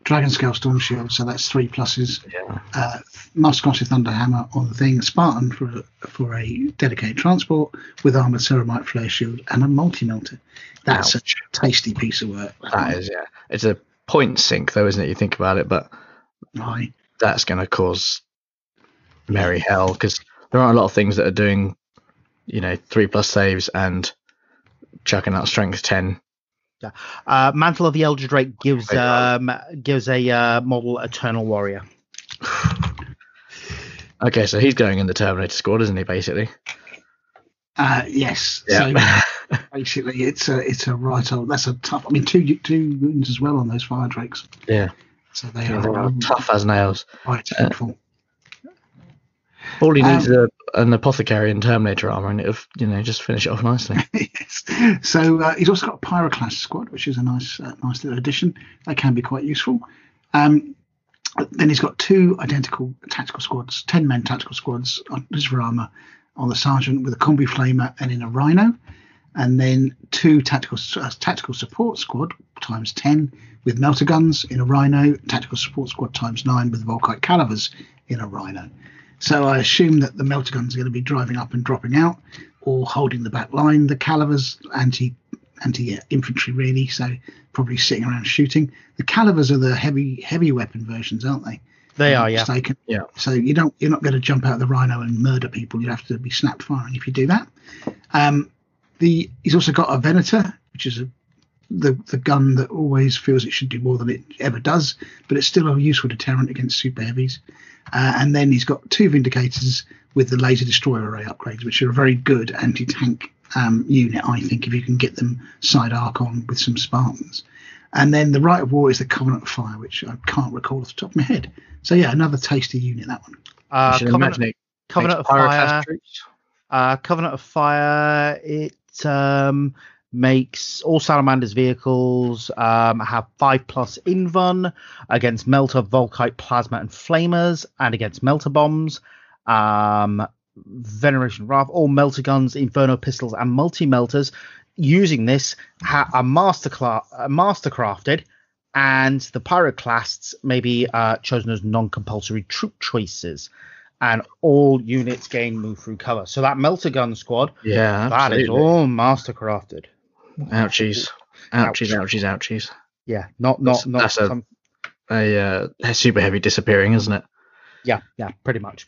Dragon Scale Storm Shield. So that's three pluses. Yeah. Uh, Muscovy Thunder Hammer on the thing, Spartan for a, for a dedicated transport with armored ceramite flare shield and a multi melter. That's Wow. such a tasty piece of work. That is, yeah. It's a point sink, though, isn't it? You think about it, but Right. that's going to cause merry hell because there aren't a lot of things that are doing, you know, three plus saves and chucking out strength ten. Uh, Mantle of the Elder Drake gives um, gives a uh, model Eternal Warrior. Okay, so he's going in the Terminator squad, isn't he? Basically. Uh, yes. So basically, it's a it's a right old. That's a tough. I mean, two two wounds as well on those fire drakes. yeah. So they Yeah, are are um, tough as nails. quite Uh, helpful. All he Um, needs is a, an apothecary and Terminator armor, and it'll you know just finish it off nicely. yes. So uh, he's also got a pyroclast squad, which is a nice, uh, nice little addition. That can be quite useful. Um, then he's got two identical tactical squads, ten men tactical squads on his armor on the sergeant with a combi flamer and in a rhino, and then two tactical uh, tactical support squad times ten with melter guns in a rhino, tactical support squad times nine with volkite calivers in a rhino. So I assume that the melter guns are going to be driving up and dropping out, or holding the back line. The calivers anti anti yeah, infantry really, so probably sitting around shooting. The calivers are the heavy heavy weapon versions, aren't they? They are, yeah. Mistaken. Yeah. So you don't you're not going to jump out of the rhino and murder people. You'd have to be snapped firing if you do that. Um, the he's also got a Venator, which is a the the gun that always feels it should do more than it ever does, but it's still a useful deterrent against super heavies. Uh, and then he's got two Vindicators with the laser destroyer array upgrades, which are a very good anti-tank um, unit, I think, if you can get them side arc on with some Spartans. And then the Rite of War is the Covenant of Fire, which I can't recall off the top of my head. So yeah, another tasty unit that one. Uh, Covenant, Covenant of Fire. Uh, Covenant of Fire. It um, makes all Salamander's vehicles um, have five plus invuln against Melter, Volkite, Plasma, and Flamers, and against Melter bombs. Um, Veneration Wrath, all melter guns, Inferno pistols, and multi melters. Using this ha- are master cla- uh, mastercrafted, and the pyroclasts may be uh, chosen as non-compulsory troop choices. And all units gain move through cover. So that melter gun squad, Yeah, that is absolutely. all mastercrafted. Ouchies, ouchies, ouchies, ouchies. Yeah, not not That's- not that's a- some, A uh, super heavy disappearing, isn't it? yeah yeah pretty much.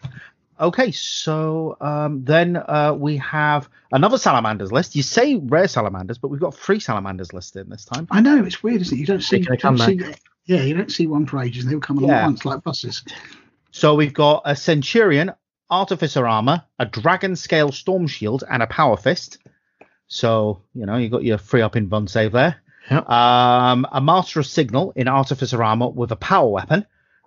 Okay, so um, then uh, we have another salamanders list. You say rare salamanders, but we've got three salamanders listed this time. I know it's weird, isn't it? You don't see, Making a you don't see yeah, you don't see one for ages. They all come along Yeah. once like buses. So we've got a Centurion, Artificer Armor, a Dragon Scale Storm Shield, and a Power Fist. So, you know, you got your free up invuln save there. Yep. Um, a Master of Signal in Artificer Armor with a Power Weapon.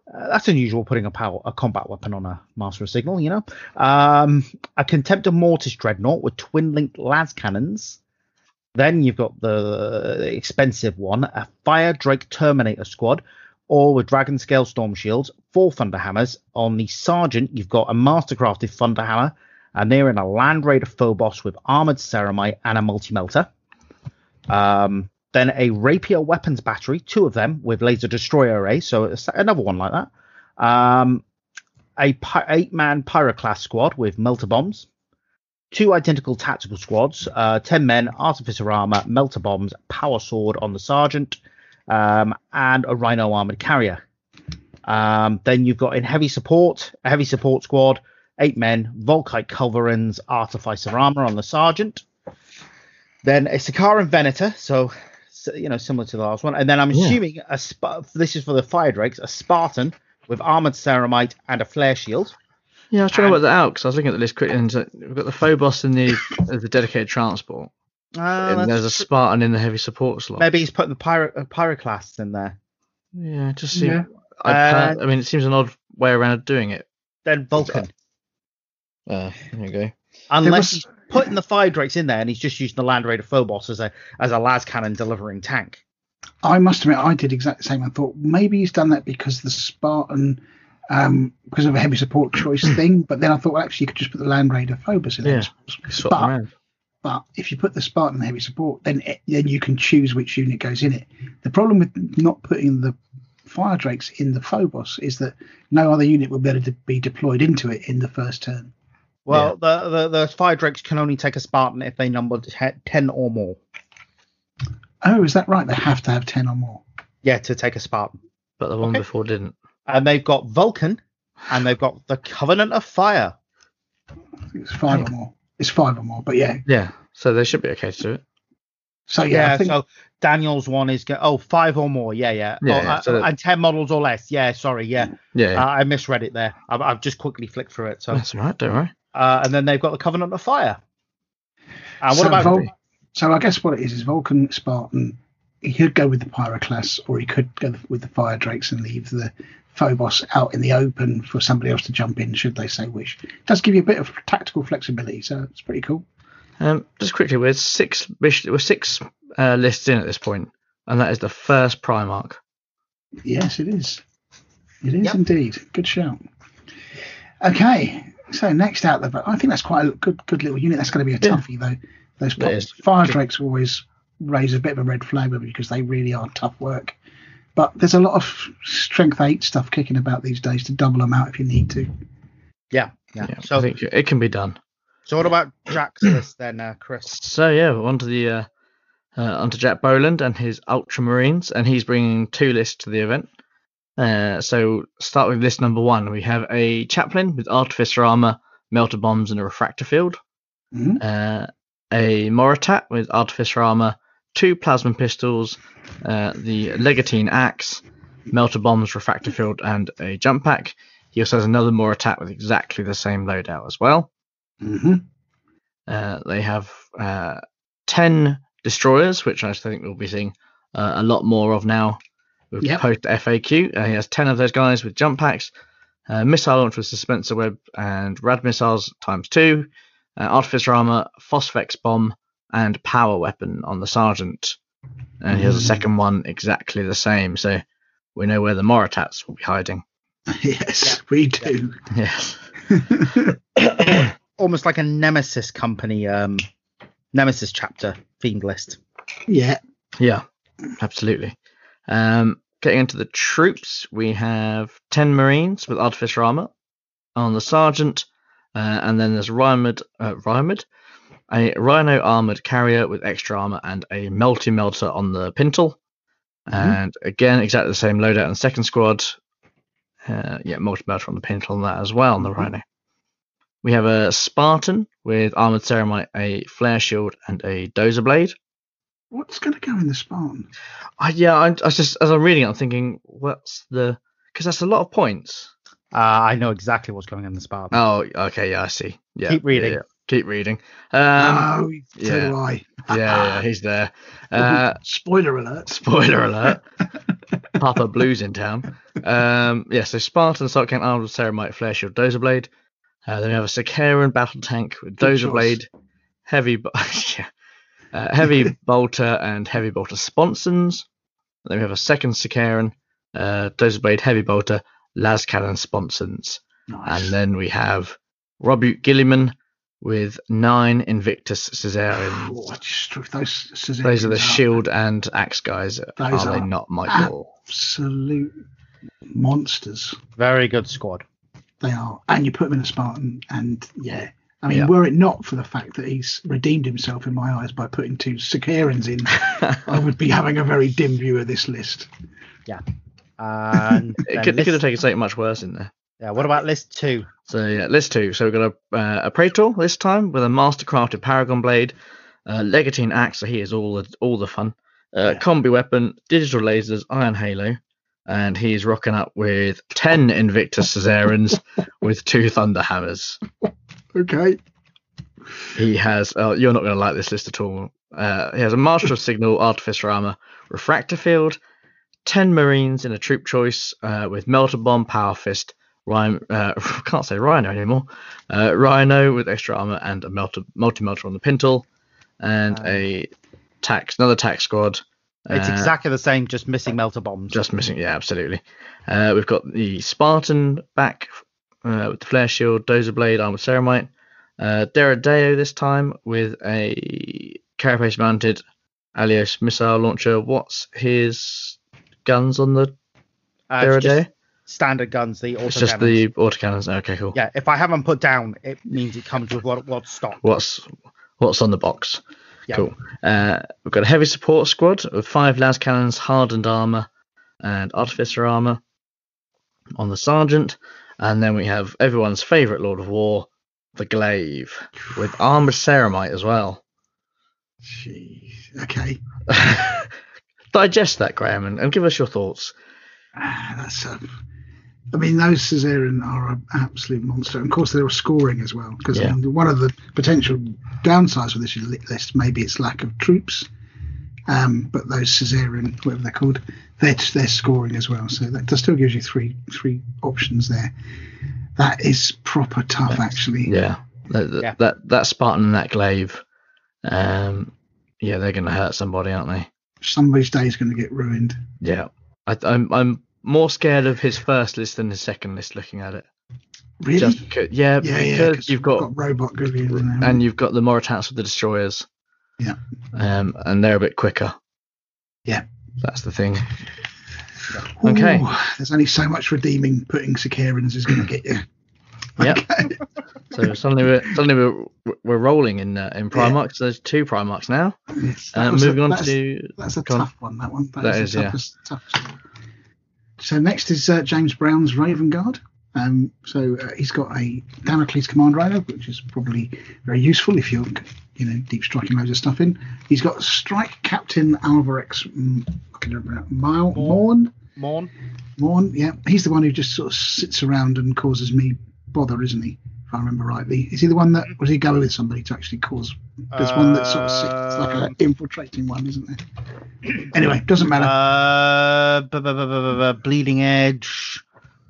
Uh, that's unusual putting a power a combat weapon on a Master of Signal, you know. Um, a Contemptor Mortis Dreadnought with twin linked las cannons. Then you've got the expensive one, a Fire Drake Terminator Squad, all with Dragon Scale Storm Shields, four Thunder Hammers. On the Sergeant, you've got a Mastercrafted Thunder Hammer, and they're in a Land Raider Phobos with Armored Ceramite and a Multi Melter. Um, then a Rapier Weapons Battery, two of them with Laser Destroyer Array, so another one like that. Um, a pi- eight-man Pyroclast squad with Melter Bombs. Two identical tactical squads, uh, 10 men, Artificer Armor, Melter Bombs, Power Sword on the Sergeant, um, and a Rhino Armored Carrier. Um, then you've got in heavy support, a heavy support squad, eight men, Volkite Culverins, Artificer Armor on the Sergeant. Then a Sicaran Venator, so, so, you know, similar to the last one. And then I'm Yeah. assuming a Sp- this is for the Fire Drakes, a Spartan with Armored Ceramite and a Flare Shield. Yeah, I was trying And- to work that out because I was looking at the list quickly. And so we've got the Phobos and the the dedicated transport, Uh, and there's a Spartan in the heavy support slot. maybe he's putting the pyro uh, pyroclasts in there. Yeah, just see. Yeah. I, Uh, I mean, it seems an odd way around doing it. Then Vulcan, Uh, there you go. unless was- he's putting the fire drakes in there and he's just using the Land Raider Phobos as a as a las cannon delivering tank. I must admit, I did exactly the same. I thought maybe he's done that because the Spartan, um, because of a heavy support choice thing. But then I thought, well, actually, you could just put the Land Raider Phobos in there. Yeah. Swap But, around. but if you put the Spartan in heavy support, then it, then you can choose which unit goes in it. The problem with not putting the Fire Drakes in the Phobos is that no other unit will be able to be deployed into it in the first turn. Well, the, the the fire drakes can only take a Spartan if they number ten or more. Oh, is that right? They have to have ten or more. Yeah, to take a Spartan. But the one okay. before didn't. And they've got Vulcan, and they've got the Covenant of Fire. I think it's five or more. It's five or more, but yeah. Yeah, so they should be okay to do it. So yeah, Yeah, I think so Daniel's one is go- oh five or more. Yeah, yeah. Yeah, oh, yeah, uh, that- and ten models or less. Yeah, sorry. Yeah, Yeah, Uh, I misread it there. I've, I've just quickly flicked through it. So, that's all right. Don't worry. Uh, and then they've got the Covenant of Fire. Uh, what So about Vul- So I guess what it is is Vulcan, Spartan, he could go with the Pyroclast, or he could go with the Fire Drakes and leave the Phobos out in the open for somebody else to jump in, should they say wish. It does give you a bit of tactical flexibility, so it's pretty cool. Um, just quickly, we're six we're six uh, lists in at this point, and that is the first Primarch. Yes, it is. It is Yep. indeed. Good shout. Okay, so next out the I think that's quite a good good little unit. That's going to be a Yeah. toughie though. Those It is. fire drakes always raise a bit of a red flag with me because they really are tough work. But there's a lot of strength eight stuff kicking about these days to double them out if you need to. Yeah, yeah. Yeah, So, I think it can be done. so what about Jack's list then, uh, Chris? So yeah, we're onto the uh, uh, onto Jack Boland and his Ultramarines, and he's bringing two lists to the event. Uh, so start with list number one. We have a chaplain with artificer armor, melter bombs, and a refractor field. Mhm. Uh, a Moritat with artificer armor, two plasma pistols, uh, the Legatine axe, melter bombs, refractor field, and a jump pack. He also has another Moritat with exactly the same loadout as well. hmm Uh, they have uh, 10 destroyers, which I think we'll be seeing uh, a lot more of now with Yep. post FAQ. Uh, he has 10 of those guys with jump packs, uh, missile launch with dispenser web and rad missiles times two, uh, artificer armor, phosphex bomb, and power weapon on the sergeant. And he has a Mm. second one exactly the same, so we know where the Moritats will be hiding. Yes, we do. Yes. Almost like a Nemesis company, um, Nemesis chapter themed list. yeah. Yeah, absolutely. Um, getting into the troops, we have 10 Marines with artificer armor on the sergeant, uh, and then there's Rymud, uh, a rhino armored carrier with extra armor and a multi melter on the pintle. Mhm. And again, exactly the same loadout in the second squad. Uh, yeah, multi melter on the pintle on that as well on the Mhm. rhino. We have a Spartan with armored ceramite, a flare shield, and a dozer blade. What's going to go in the Spartan? I, yeah, I, I was just as I'm reading, it, I'm thinking, what's the? Because that's a lot of points. Uh, I know exactly what's going in the spa. Oh, okay, yeah, I see. Yeah, Keep reading. yeah, yeah. Keep reading. Um, oh, so yeah. do I. yeah, yeah, he's there. Uh, Spoiler alert. spoiler alert: Papa Blue's in town. Um, yeah, so Spartan, Salt Count, Armored Ceramite, Flare Shield, Dozer Blade. Uh, then we have a Sicaran battle tank with Good Dozer choice. Blade, heavy, bo- yeah, uh, heavy bolter and heavy bolter sponsons. Then we have a second Sicaran, uh, Dozer Blade, heavy bolter, las cannon sponsons, Nice. and then we have Robert Guilliman with nine Invictus Caesarians. Oh, I just with those Caesareans Those are the are shield and axe guys. Those are they are not, Michael? Absolute monsters. Very good squad. They are. And you put them in a Spartan, and yeah. I mean, Yeah. were it not for the fact that he's redeemed himself in my eyes by putting two Sicarans in, I would be having a very dim view of this list. Yeah. And It then could, it could have taken something much worse in there. yeah, what about list two? So yeah, list two. So we've got a uh, a Praetor this time with a mastercrafted Paragon blade, uh, Legatine axe. So he is all the all the fun. Uh, Yeah. Combi weapon, digital lasers, Iron Halo, and he's rocking up with ten Invictus Caesarans with two Thunder Hammers. Okay. He has. Uh, you're not going to like this list at all. Uh, he has a Master of Signal, Artificer Armor, Refractor Field, 10 Marines in a troop choice uh, with Melter Bomb, Power Fist, Rhino, uh, can't say Rhino anymore, uh, Rhino with extra armor and a melter, multi-melter on the pintle, and a tax, another tax squad. It's uh, exactly the same, just missing melter bombs. just missing, yeah, absolutely. Uh, we've got the Spartan back uh, with the flare shield, dozer blade, armored ceramite. Uh, Deredeo this time with a carapace mounted Aiolos missile launcher. What's his guns on the Uh, Deredeo? standard guns, the It's just the autocannons. Okay, cool. Yeah, if I haven't put down, it means it comes with what what's stock. What's what's on the box? Yeah. Cool. Uh, we've got a heavy support squad with five las cannons, hardened armor, and artificer armor on the sergeant, and then we have everyone's favorite Lord of War, the Glaive, with armored ceramite as well. Jeez. Okay. Digest that, Graham, and, and give us your thoughts. Ah, that's. Um, I mean, those Caesarean are an absolute monster. And of course, they're scoring as well. Because Yeah. I mean, one of the potential downsides with this li- list maybe its lack of troops. Um, but those Caesarean, whatever they're called, they're they're scoring as well. So that still gives you three three options there. That is proper tough, actually. Yeah. That, that, Yeah. that that Spartan and that glaive, um, yeah, they're going to hurt somebody, aren't they? Somebody's day is going to get ruined. Yeah. I, I'm I'm more scared of his first list than his second list. Looking at it, Really? just because, yeah, yeah, yeah. you've we've got, robot there. and you've got the Moritats with the destroyers. Yeah. Um, and they're a bit quicker. Yeah. That's the thing. okay. There's only so much redeeming putting Sicarans is going to get you. Okay. So suddenly we're suddenly we're we're rolling in uh, in Primarchs. There's two Primarchs now. Yes, Uh, was a- moving on that's, to that's a go on. tough one. That one. That is is, the yeah. toughest, toughest one. So next is uh, James Brown's Raven Guard. Um, so uh, he's got a Damocles Command Rhino, which is probably very useful if you're, you know, deep striking loads of stuff in. He's got Strike Captain Alvarex mm, I can remember, Mile Morn. Morn. Morn, yeah, he's the one who just sort of sits around and causes me bother, isn't he? If I remember rightly, is he the one that was he going with somebody to actually cause? There's one that sort of sits like an infiltrating one, isn't there? Anyway, doesn't matter. Uh, bu- bu- bu- bleeding edge.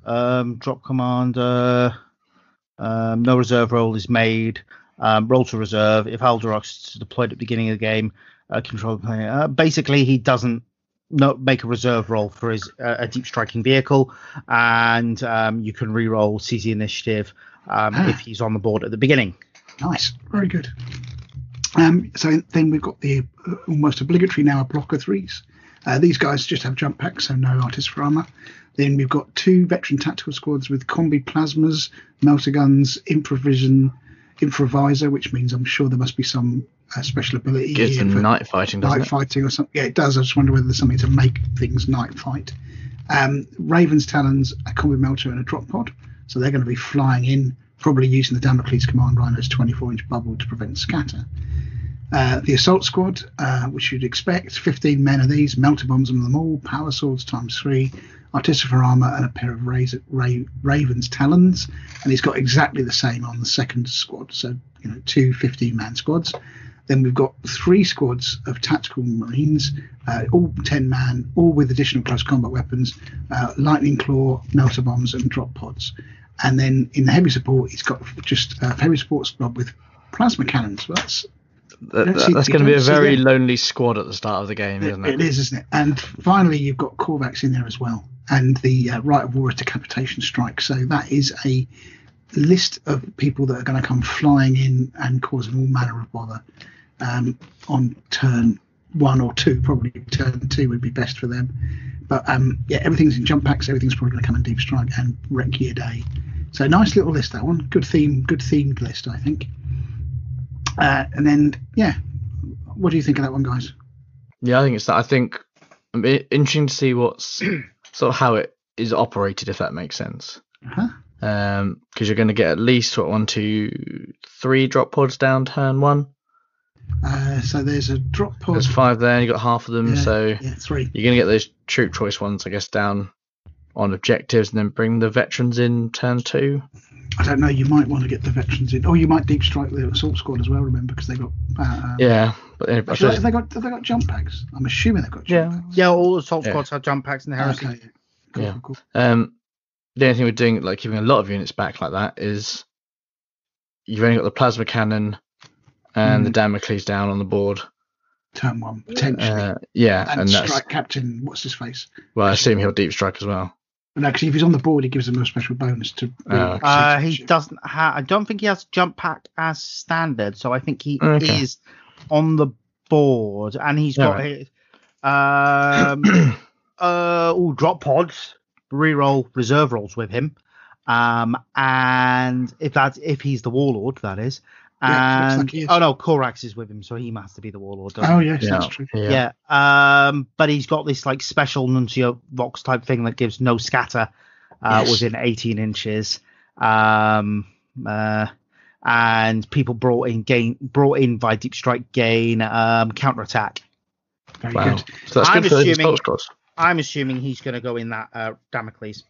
Um, drop commander. Um, no reserve roll is made. Um, roll to reserve. If Alvarex is deployed at the beginning of the game, uh, control the player. Uh, basically, he doesn't not make a reserve roll for his uh, a deep striking vehicle, and um, you can re-roll seize initiative um, Ah. if he's on the board at the beginning. Nice, very good. Um, so then we've got the uh, almost obligatory now blocker threes. Uh, these guys just have jump packs, so no artificer armor. Then we've got two veteran tactical squads with combi plasmas, melter guns, improvision, improviser, which means I'm sure there must be some uh, special ability gives here them for night fighting, doesn't night it? fighting or something. Yeah, it does. I just wonder whether there's something to make things night fight. Um, Raven's Talons, a combi melter, and a drop pod. So they're going to be flying in, probably using the Damocles Command Rhino's 24 inch bubble to prevent scatter. Uh, the assault squad, uh, which you'd expect, 15 men of these, melter bombs on them all, power swords times three, artificer armor, and a pair of razor, Ra- Raven's talons. And he's got exactly the same on the second squad. So, you know, two 15 man squads. Then we've got three squads of tactical marines, uh, all 10 man, all with additional close combat weapons, uh, lightning claw, melter bombs, and drop pods. And then in the heavy support, it's got just a heavy support squad with plasma cannons. Well, that's That, that- see- that's going to be a very lonely squad at the start of the game, isn't it? it is, isn't it? And finally, you've got Corax in there as well, and the uh, rite of war decapitation strike. So that is a list of people that are going to come flying in and causing all manner of bother um, on turn one or two. Probably turn two would be best for them. But um, yeah, everything's in jump packs. Everything's probably going to come in deep strike and wreck your day. So nice little list that one. Good theme, good themed list, I think. Uh, and then yeah, what do you think of that one, guys? Yeah, I think it's that. I think it'd interesting to see what's sort of how it is operated, if that makes sense. Uh-huh. Um, because you're going to get at least what one, two, three drop pods down turn one. Uh, so there's a drop pod. There's five there, and you got half of them, Yeah, so yeah, three. you're going to get those troop choice ones, I guess, down on objectives, and then bring the veterans in turn two. I don't know. You might want to get the veterans in, or you might deep strike the assault squad as well. Remember, because they got. Uh, um, Yeah, but then, I Actually, have they got have they got jump packs? I'm assuming they've got jump Yeah. packs. Yeah, all the assault Yeah. squads have jump packs in the heresy. Okay. Cool, Yeah. cool, cool. Um, the only thing we're doing, like keeping a lot of units back like that, is you've only got the plasma cannon and the Mm. Damocles down on the board. Turn one potentially. Uh, yeah, and, and, that's strike captain. What's his face? well, I assume he'll deep strike as well. No, because if he's on the board, he gives them a special bonus to. Oh, Uh, he doesn't have. I don't think he has jump pack as standard, so I think he Okay. is on the board, and he's got Alright. his, um, uh, all drop pods, reroll reserve rolls with him, um, and if that's if he's the warlord, that is, Yeah, looks and like he is. oh no, Corax is with him, so he has to be the warlord. Oh yes, yeah, that's true. yeah. Yeah. Um, but he's got this like special Nuncio Vox type thing that gives no scatter uh, Yes. within 18 inches. Um, uh, and people brought in gain brought in by deep strike gain um, counter attack. Very Wow. good. So that's I'm good for the assuming- assault squads. I'm assuming he's going to go in that uh, Damocles.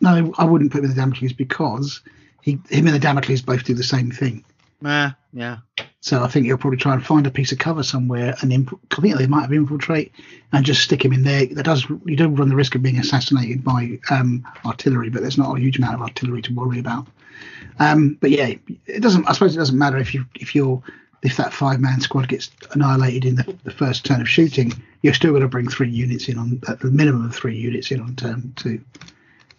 No, I wouldn't put him in the Damocles because he, him and the Damocles both do the same thing. Uh, yeah. So I think he'll probably try and find a piece of cover somewhere, and inf- I think they might have infiltrate and just stick him in there. That does you don't run the risk of being assassinated by um, artillery, but there's not a huge amount of artillery to worry about. Um, but yeah, it doesn't. I suppose it doesn't matter if you if you're if that five man squad gets annihilated in the, the first turn of shooting, you're still going to bring three units in on at the minimum of three units in on turn two.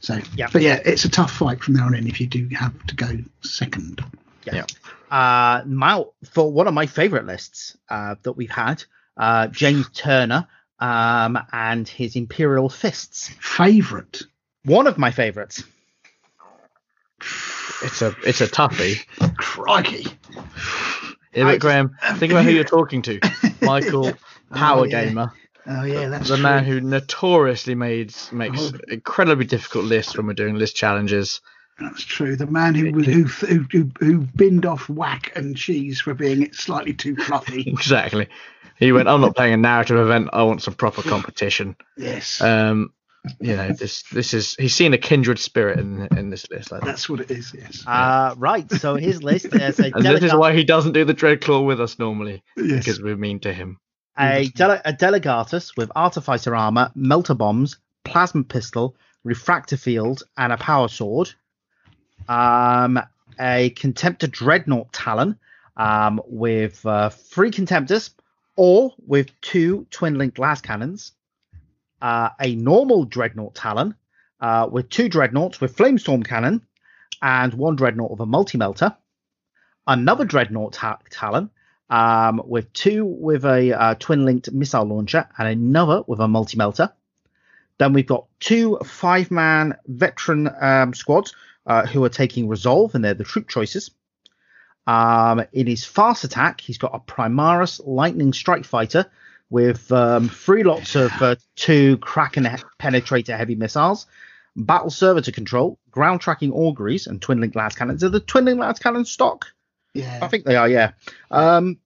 So, Yeah. but yeah, it's a tough fight from there on in if you do have to go second. Yeah. Uh, my, for one of my favorite lists uh, that we've had, uh, James Turner um, and his Imperial Fists. Favorite. One of my favorites. It's a it's a toughie. Crikey. Yeah, I Graham, think about who you're talking to. Michael, Power Oh, yeah. Gamer, Oh yeah, that's the true. man who notoriously made makes Oh. incredibly difficult lists when we're doing list challenges. That's true. The man who who who who, who binned off whack and cheese for being slightly too fluffy. Exactly. He went, I'm not playing a narrative event. I want some proper competition. yes, Um, you know, this this is he's seen a kindred spirit in in this list. I think. that's what it is. Yes, Uh, right. So his list is a, And this is why he doesn't do the Dreadclaw with us normally yes. because we're mean to him. a, dele- a Delegatus with Artificer armor, melter bombs, plasma pistol, refractor field, and a power sword. Um, a Contemptor Dreadnought Talon um, with uh, three Contemptors, or with two twin linked las cannons. Uh, a normal Dreadnought Talon uh, with two Dreadnoughts with Flamestorm Cannon and one Dreadnought with a multi melter. Another Dreadnought ta- Talon um, with two with a uh, twin linked missile launcher and another with a multi melter. Then we've got two five man veteran um, squads uh, who are taking resolve, and they're the troop choices. Um, in his fast attack, he's got a Primaris Lightning Strike Fighter with um, three lots of uh, two Kraken penetrator heavy missiles, battle servitor control, ground tracking auguries, and twin link las cannons. Are the twin link las cannons stock? Yeah, I think they are, yeah. Um,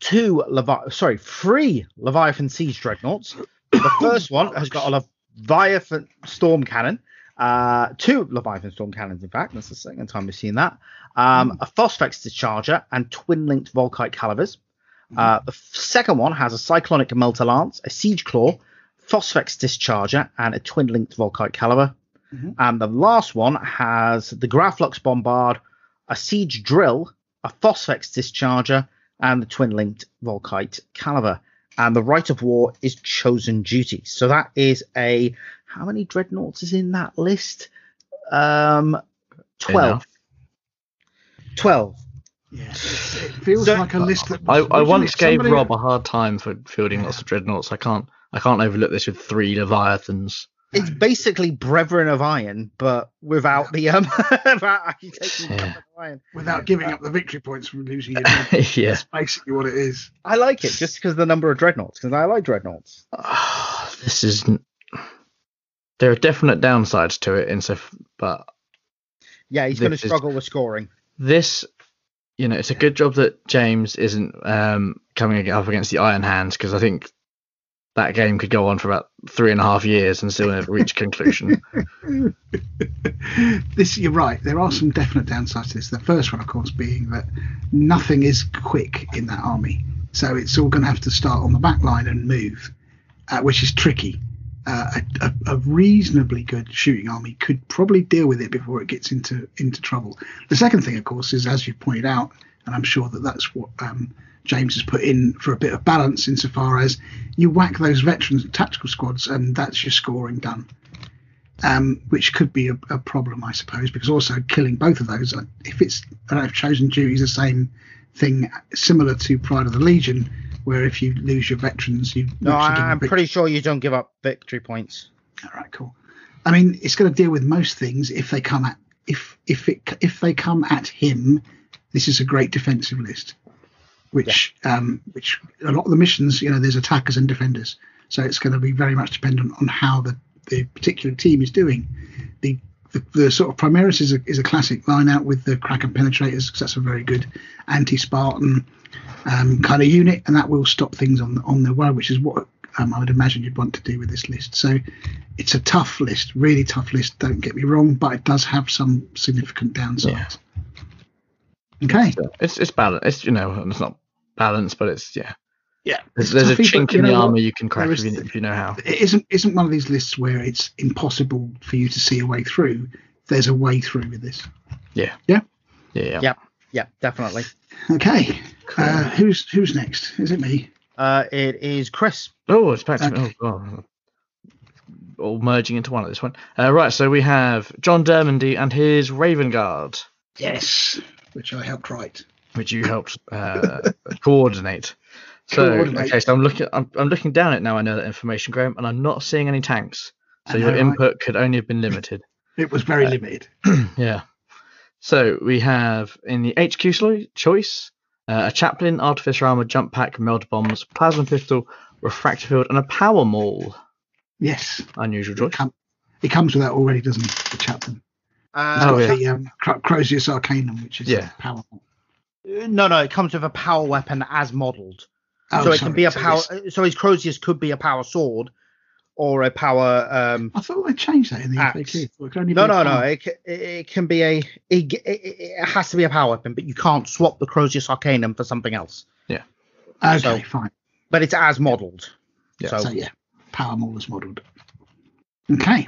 two Levi- sorry, three Leviathan Siege Dreadnoughts. The first one has got a Leviathan Storm Cannon, uh, two Leviathan Storm Cannons, in fact. That's the second time we've seen that. Um, a Phosphex Discharger and twin linked Volkite Calivers. Uh, the f- second one has a Cyclonic Melter Lance, a Siege Claw, Phosphex Discharger, and a twin linked Volkite Caliver. Mhm. And the last one has the Graflux Bombard, a Siege Drill, a Phosphex Discharger, and the twin linked Volkite Caliver. And the Rite of War is Chosen Duty. So that is a. How many dreadnoughts is in that list? Um, 12. Enough. 12. yeah. It, it feels So- like a list that. I, was I once gave somebody- Rob a hard time for fielding lots of dreadnoughts. I can't I can't overlook this with three leviathans. It's basically Brethren of Iron, but without the um, without Yeah. Of Iron. without giving up the victory points from losing your yeah. That's basically what it is. I like it just because of the number of dreadnoughts, because I like dreadnoughts. this is n- there are definite downsides to it in so but Yeah, he's going to This is- struggle with scoring. this you know it's a good job that James isn't um coming up against the Iron Hands because I think that game could go on for about three and a half years and still never reach conclusion. this you're right. There are some definite downsides to this. The first one, of course, being that nothing is quick in that army, so it's all going to have to start on the back line and move, uh, which is tricky. Uh, a, a, reasonably good shooting army could probably deal with it before it gets into into trouble. The second thing, of course, is as you pointed out, and I'm sure that that's what um, James has put in for a bit of balance, insofar as you whack those veterans and tactical squads, and that's your scoring done um, which could be a, a problem, I suppose, because also killing both of those, uh, if it's, I don't know if chosen duty is the same thing, similar to Pride of the Legion, where if you lose your veterans, you. No, actually give I, a I'm pretty sure you don't give up victory points. All right, cool. I mean, it's going to deal with most things if they come at if if it if they come at him. This is a great defensive list, which um which a lot of the missions, you know, there's attackers and defenders, so it's going to be very much dependent on how the the particular team is doing. The the, the sort of Primaris is a, is a classic line out with the Kraken penetrators because that's a very good anti-Spartan um, kind of unit, and that will stop things on on their way, which is what um, I would imagine you'd want to do with this list. So it's a tough list, really tough list. Don't get me wrong, but it does have some significant downsides. Okay. It's it's balanced. It's you know it's not balanced, but it's yeah. Yeah. There's, there's a Toughy, but chink in the know what? armor you can crack There if is- you, if you know how. It isn't isn't one of these lists where it's impossible for you to see a way through. There's a way through with this. Yeah. Yeah. Yeah. yeah. Yeah. Yeah, definitely. Okay. Uh, who's who's next? Is it me? Uh, it is Chris. Oh, it's back to me. Okay. Oh, All merging into one at this one. Uh, right, so we have John Dermondy and his Raven Guard, Yes. Which I helped write. which you helped uh, coordinate. So, Coordinate. okay, so I'm looking, I'm, I'm looking down it now. I know that information, Graham, and I'm not seeing any tanks. So your know, right? input could only have been limited. It was very limited. Yeah. So we have in the HQ choice uh, a chaplain, artificer armor, jump pack, melt bombs, plasma pistol, refractor field, and a power maul. Yes. Unusual It, choice. com- it comes with that already, doesn't it? The chaplain. It's Uh, Oh, got yeah. the um, Cro- Crozius Arcanum, which is Yeah. a power. no, no, it comes with a power weapon as modelled. Oh, so it sorry, can be a power. this- So his Crozius could be a power sword, or a power. Um, I thought they changed that in the Axe. FAQ. It could only no, no, no. It, it, it can be a. It, it, it has to be a power weapon, but you can't swap the Crozius Arcanum for something else. Yeah. Okay, so- fine. But it's as modelled. Yeah. So, So yeah, power maul was modelled. Okay.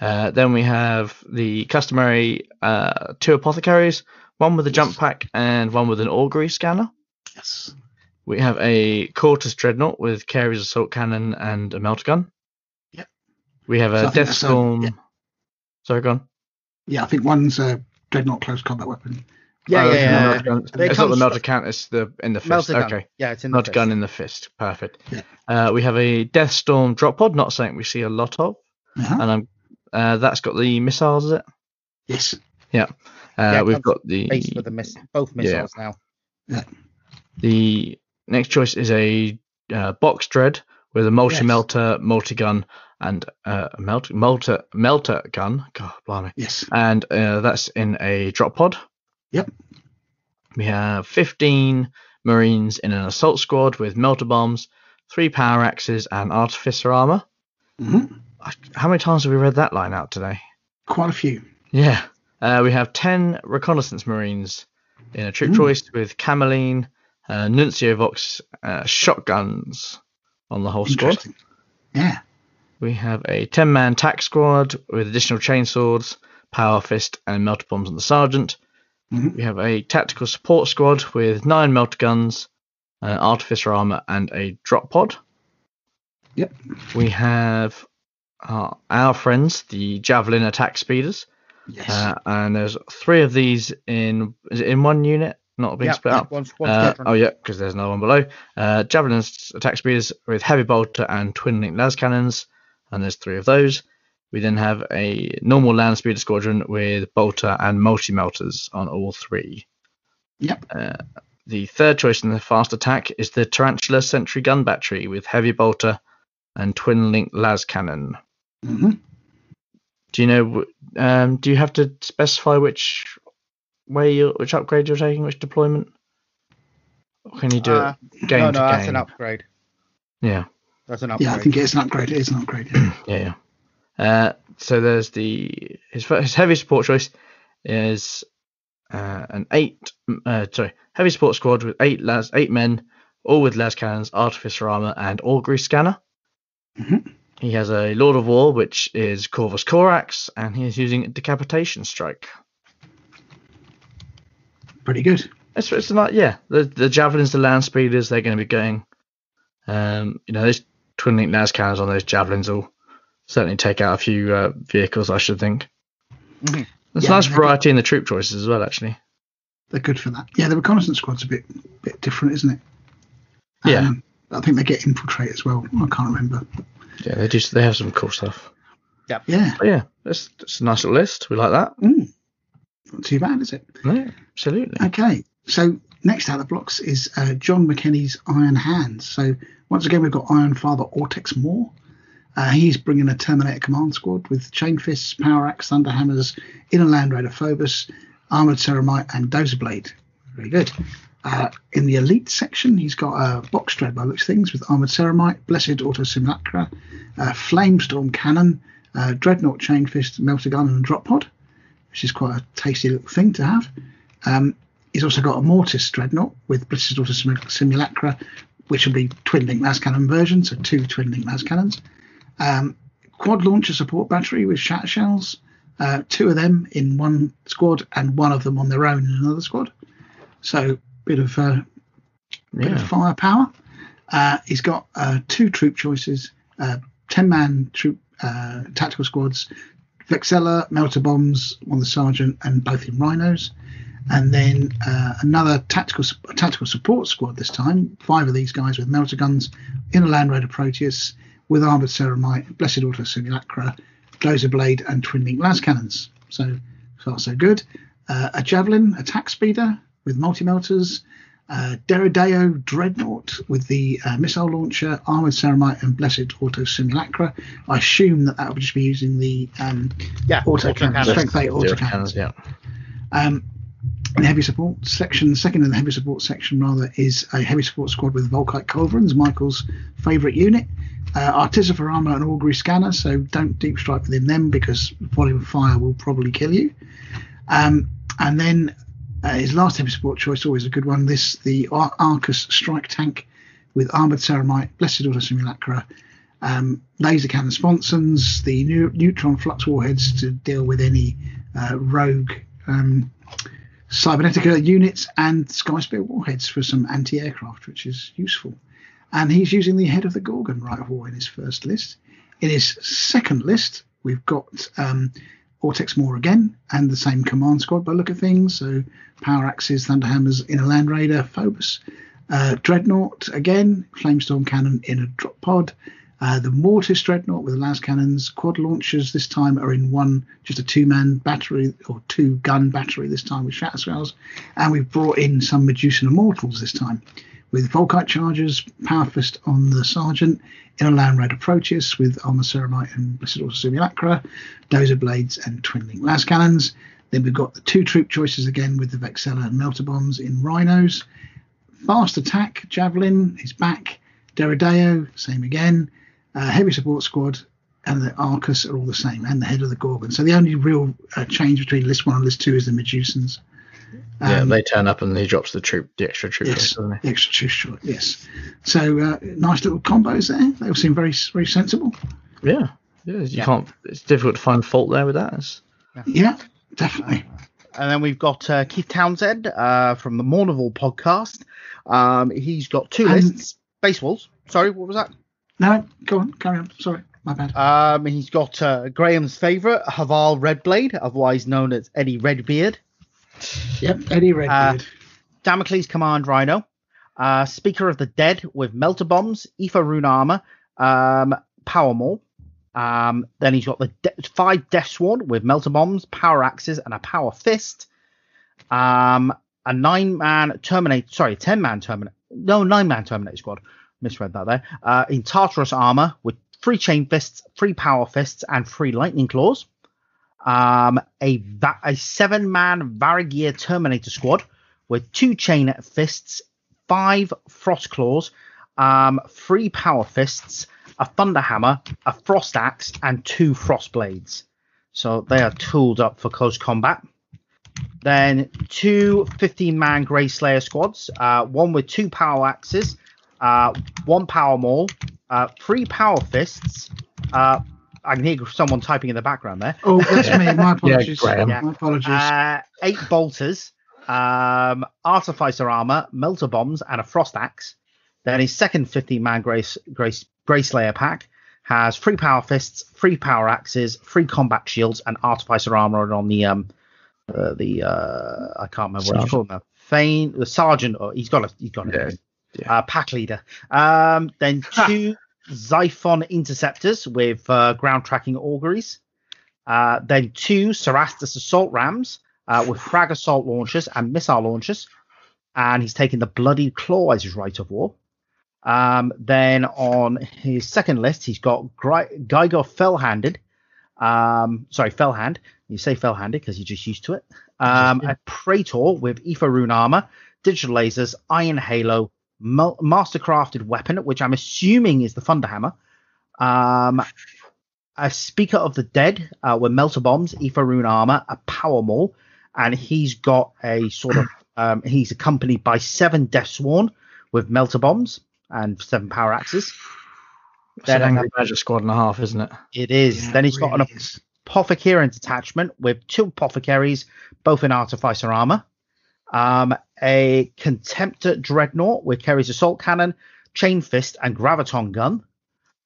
Uh, then we have the customary uh, two apothecaries, one with a jump pack and one with an augury scanner. Yes. We have a Cortus Dreadnought with Kheres assault cannon and a melter gun. Yep. We have So I a think Death that's a- Storm. yeah. Sorry, go on. Yeah, I think one's a dreadnought close combat weapon. yeah, Oh, yeah, yeah. yeah. melter gun. They It's not the come melter st- it's the in the fist. Melter gun. Okay. Yeah, it's in the Melter gun in the fist. Perfect. Yeah. Uh, we have a Death Storm drop pod, not something we see a lot of. Uh-huh. And I'm, uh, that's got the missiles, is it? Yes. Uh, Yeah, we've got the Base with the miss, both missiles now. Yeah. The next choice is a uh, box dread with a multi melter, multi gun, and uh, a melt, melter melter gun. God, blimey! Yes. And uh, that's in a drop pod. Yep. We have 15 Marines in an assault squad with melter bombs, three power axes, and artificer armor. hmm How many times have we read that line out today? Quite a few. Yeah. Uh, we have 10 reconnaissance marines in a troop Ooh. choice with Cameleoline, uh, Nuncio Vox, uh, shotguns on the whole squad. Yeah. We have a 10 man tack squad with additional chainswords, power fist, and melter bombs on the sergeant. Mhm. We have a tactical support squad with 9 melter guns, uh, artificer armor, and a drop pod. Yep. We have uh, our friends, the Javelin attack speeders. Yes. Uh, and there's three of these in is it in one unit, not being Yeah, split yeah, up. one, one Uh, oh yeah, because there's another one below. Uh, Javelin attack speeders with heavy bolter and twin link las cannons, and there's three of those. We then have a normal land speeder squadron with bolter and multi melters on all three. Yep. Uh, the third choice in the fast attack is the Tarantula Sentry gun battery with heavy bolter and twin link las cannon. hmm Do you know? Um, do you have to specify which way you which upgrade you're taking, which deployment? Or can you do Uh, it game no, no, to that's an upgrade. Yeah, That's an upgrade. Yeah, I think it's an upgrade. It is an upgrade. yeah. yeah, yeah. Uh, so there's the his his heavy support choice is uh, an eight uh, sorry heavy support squad with eight las eight men, all with las cannons, artificer armor, and augury scanner. Mhm. He has a Lord of War, which is Corvus Corax, and he is using decapitation strike. Pretty good. It's, it's not, yeah. The the javelins, the land speeders, they're going to be going. Um, you know, those twin link las cannons on those javelins will certainly take out a few uh, vehicles, I should think. Mhm. There's Yeah, nice variety in the troop choices as well, actually. They're good for that. Yeah, the reconnaissance squad's a bit bit different, isn't it? Yeah. Um, I think they get infiltrate as well. I can't remember. Yeah, they do. They have some cool stuff. Yeah. But yeah, that's, that's a nice little list. We like that. Mm. Not too bad, is it? Yeah, absolutely. Okay. So next out of the blocks is uh, John McKenny's Iron Hands. So once again, we've got Iron Father Autek Mor. Uh, he's bringing a Terminator Command Squad with Chain Fists, Power Axe, Thunder Hammers, Inner Land Raider Phobos, Armored Ceramite, and Dozer Blade. Very good. Uh, in the Elite section, he's got a box dread by looks things with Armored Ceramite, Blessed Auto Simulacra, uh, Flamestorm Cannon, uh, Dreadnought Chain Fist, Melter Gun, and Drop Pod, which is quite a tasty little thing to have. Um, he's also got a Mortis Dreadnought with Blessed Auto Simulacra, which will be twin link las cannon version, so two twin link las cannons. Um, quad launcher support battery with shatter shells, uh, two of them in one squad and one of them on their own in another squad. So bit of uh, bit of firepower. Uh, he's got uh, two troop choices, uh, ten man troop uh, tactical squads, Vexella, melter bombs, one the sergeant, and both in rhinos. And then uh, another tactical tactical support squad this time. Five of these guys with melter guns in a Land Raider Proteus with armored ceramite, blessed auto simulacra, dozer blade, and twin link las cannons. So far so good. Uh, a javelin attack speeder with multi melters. Uh, Deredeo Dreadnought with the uh, missile launcher, armored ceramite, and blessed auto simulacra. I assume that that would just be using the um, Yeah, auto auto cannons, strength eight auto cannons. cannons, yeah. Um, the heavy support section, the second in the heavy support section rather is a heavy support squad with Volkite Culverins, Michael's favourite unit. Uh, armor and augury scanner, so don't deep strike within them because volume of fire will probably kill you. Um, and then uh, his last heavy support choice, always a good one. This the Ar- Arcus strike tank with armored ceramite, blessed auto simulacra, um, laser cannon sponsons, the new, neutron flux warheads to deal with any uh, rogue um, cybernetica units, and Sky Spear warheads for some anti-aircraft, which is useful. And he's using the head of the Gorgon rite of war in his first list. In his second list, we've got um, Autek Mor again, and the same command squad by look of things. So Power Axes, Thunderhammers in a Land Raider, Phobos, uh, Dreadnought again, Flamestorm Cannon in a drop pod. Uh, the Mortis Dreadnought with the las cannons, quad launchers this time are in one, just a two-man battery or two-gun battery this time with shatter shells, and we've brought in some Medusan Immortals this time with Volkite chargers, Power Fist on the Sergeant, in a Land Raider Proteus with Armor Ceramite and Blessed Auto Simulacra, Dozer Blades and Twin Link Las Cannons. Then we've got the two troop choices again with the Vexella and Melter Bombs in Rhinos. Fast Attack, Javelin is back. Deredeo, same again. Uh, heavy Support Squad and the Arcus are all the same, and the head of the Gorgon. So the only real uh, change between list one and list two is the Medusans. yeah, Um, they turn up and he drops the troop, the extra troop, Yes, choice, the extra two short. Yes. So uh, nice little combos there. They all seem very very sensible. Yeah, yeah. You Yeah. can't. It's difficult to find fault there with that. It's, Yeah, definitely. And then we've got uh, Keith Townsend uh, from the Mournival podcast. Um, he's got two And- lists. Space Wolves. Sorry, what was that? No, go on, carry on. Sorry, my bad. Um, he's got uh, Graham's favourite, Hvarl Redblade, otherwise known as Eddie Redbeard. yep, Eddie Redbeard. Damocles Command Rhino, uh, Speaker of the Dead with Melter Bombs, Aether Rune Armor, um, Power Maul. Um, then he's got the de- five Death Sworn with Melter Bombs, Power Axes, and a Power Fist. Um, a nine man Terminator, sorry, 10 man Terminator, no, nine man Terminator squad. Misread that there. Uh, in Tartarus armor with three Chain Fists, three Power Fists, and three Lightning Claws. Um, a, va- a seven man Varagyr Terminator squad with two chain fists, five frost claws, um, three power fists, a thunder hammer, a frost axe, and two frost blades. So they are tooled up for close combat. Then two 15 man Grey Slayer squads, uh, one with two power axes, uh, one power maul, uh, three power fists. Uh, I can hear someone typing in the background there Oh, that's me. My apologies. Graham. My apologies. uh, eight bolters, um, artificer armor, melter bombs, and a frost axe. Then his second 15 man Grace, Grace, grace layer pack has three power fists, three power axes, three combat shields, and artificer armor on the um uh, the uh I can't remember what it's Sergeant. called now. Thane, the sergeant, or he's got a he's got a Yeah, name. Yeah. Uh, pack leader. Um, then two Xiphon interceptors with uh, ground tracking auguries. Uh, then two Caestus assault rams uh, with frag assault launchers and missile launchers. And he's taking the bloody claw as his rite of war. Um, then on his second list, he's got Gri- Geigor fell-handed. Um, sorry, fell-hand. You say fell-handed because you're just used to it. Um, a Praetor with Aether Rune armor, digital lasers, iron halo, mastercrafted weapon, which I'm assuming is the Thunderhammer. Um, a Speaker of the Dead uh, with melter bombs, Aether Rune armor, a power maul, and he's got a sort of Um, he's accompanied by seven Death Sworn with melter bombs and seven power axes. It's Then an angry badger squad and a half, isn't it? It is. Yeah, then he's it got an really is. detachment with two apothecaries, both in artificer armor. Um, a contemptor dreadnought with Kheres assault cannon, chain fist, and graviton gun.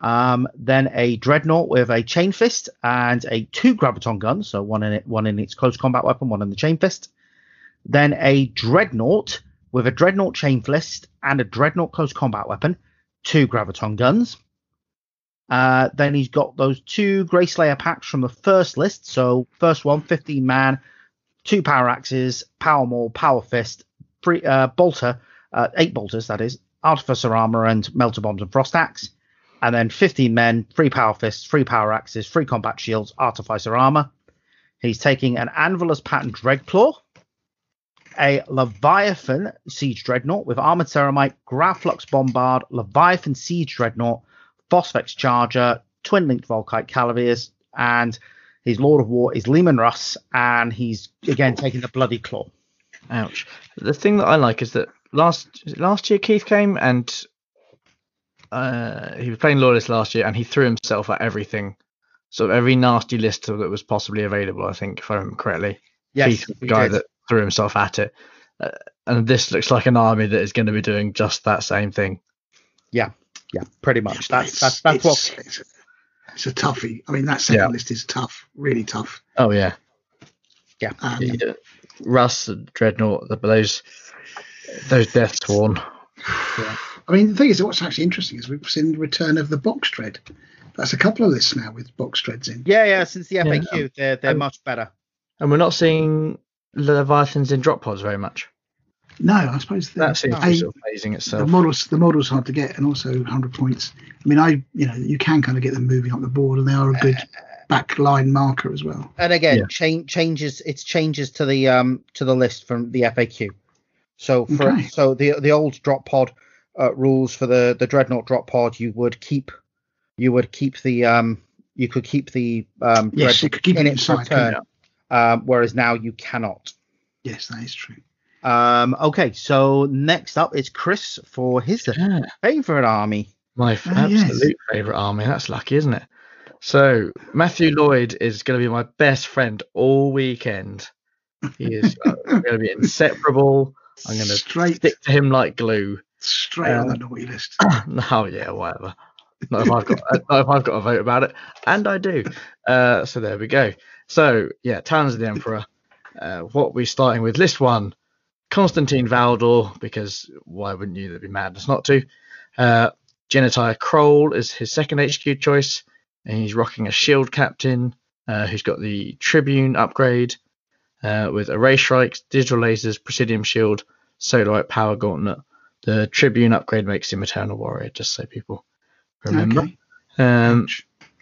Um, then a dreadnought with a chain fist and a two graviton guns, so one in it, one in its close combat weapon, one in the chain fist. Then a dreadnought with a dreadnought chain fist and a dreadnought close combat weapon, two graviton guns. Uh, then he's got those two Grey Slayer packs from the first list. So first one, 15 man, two power axes, power maul, power fist, three uh, bolter, uh, eight bolters that is, artificer armor and melter bombs and frost axe. And then 15 men, three power fists, three power axes, three combat shields, artificer armor. He's taking an Anvilus pattern Dreadclaw, a Leviathan Siege Dreadnought with Armored Ceramite, Graflux Bombard, Leviathan Siege Dreadnought, Phosphex Charger, Twin Linked Volkite Calivers, and his Lord of War is Leman Russ, and he's again taking the Bloody Claw. Ouch. The thing that I like is that last last year Keith came and uh, he was playing Lawless last year and he threw himself at everything. So every nasty list that was possibly available, I think, if I remember correctly. Yes, Keith the guy did. that threw himself at it. Uh, and this looks like an army that is going to be doing just that same thing. yeah, yeah, pretty much. That's It's- that's that's what. it's, it's, it's a toughie. I mean, that second Yeah. list is tough, really tough. Oh yeah, Um, Yeah. Russ, and Dreadnought, the, those those Death Sworn. I mean, the thing is, what's actually interesting is we've seen the return of the box dread. That's a couple of lists now with box dreads in. Yeah, yeah. Since the FAQ, they're they're Um, much better. And we're not seeing Leviathans in drop pods very much. No, I suppose the, That seems to be sort of phasing the models the models hard to get, and also 100 points. I mean, I you know you can kind of get them moving up the board, and they are a good back line marker as well. And again, Yeah. change changes. It's changes to the um to the list from the FAQ. So for Okay. so the the old drop pod uh, rules for the the dreadnought drop pod, you would keep you would keep the um you could keep the um Yes, you could keep in it its inside, couldn't return, um, whereas now you cannot. Yes, that is true. Um, okay, so next up is Chris for his Yeah, favorite army. my f- Ah, yes. absolute favourite army. That's lucky, isn't it? So Matthew Lloyd is going to be my best friend all weekend. He is uh, going to be inseparable. I'm going to straight stick to him like glue. straight on the that naughty list. oh yeah, whatever. Not if I've got not if I've got a vote about it, and I do. Uh, so there we go. So yeah, Talons of the Emperor. Uh, what we're starting with list one, Constantine Valdor, because why wouldn't you? That'd be madness not to. Uh, Kroll is his second HQ choice, and he's rocking a shield captain uh, who's got the Tribune upgrade uh, with array strikes, digital lasers, Praesidium shield, Solarite power gauntlet. The Tribune upgrade makes him Eternal Warrior, just so people remember. Okay. Um,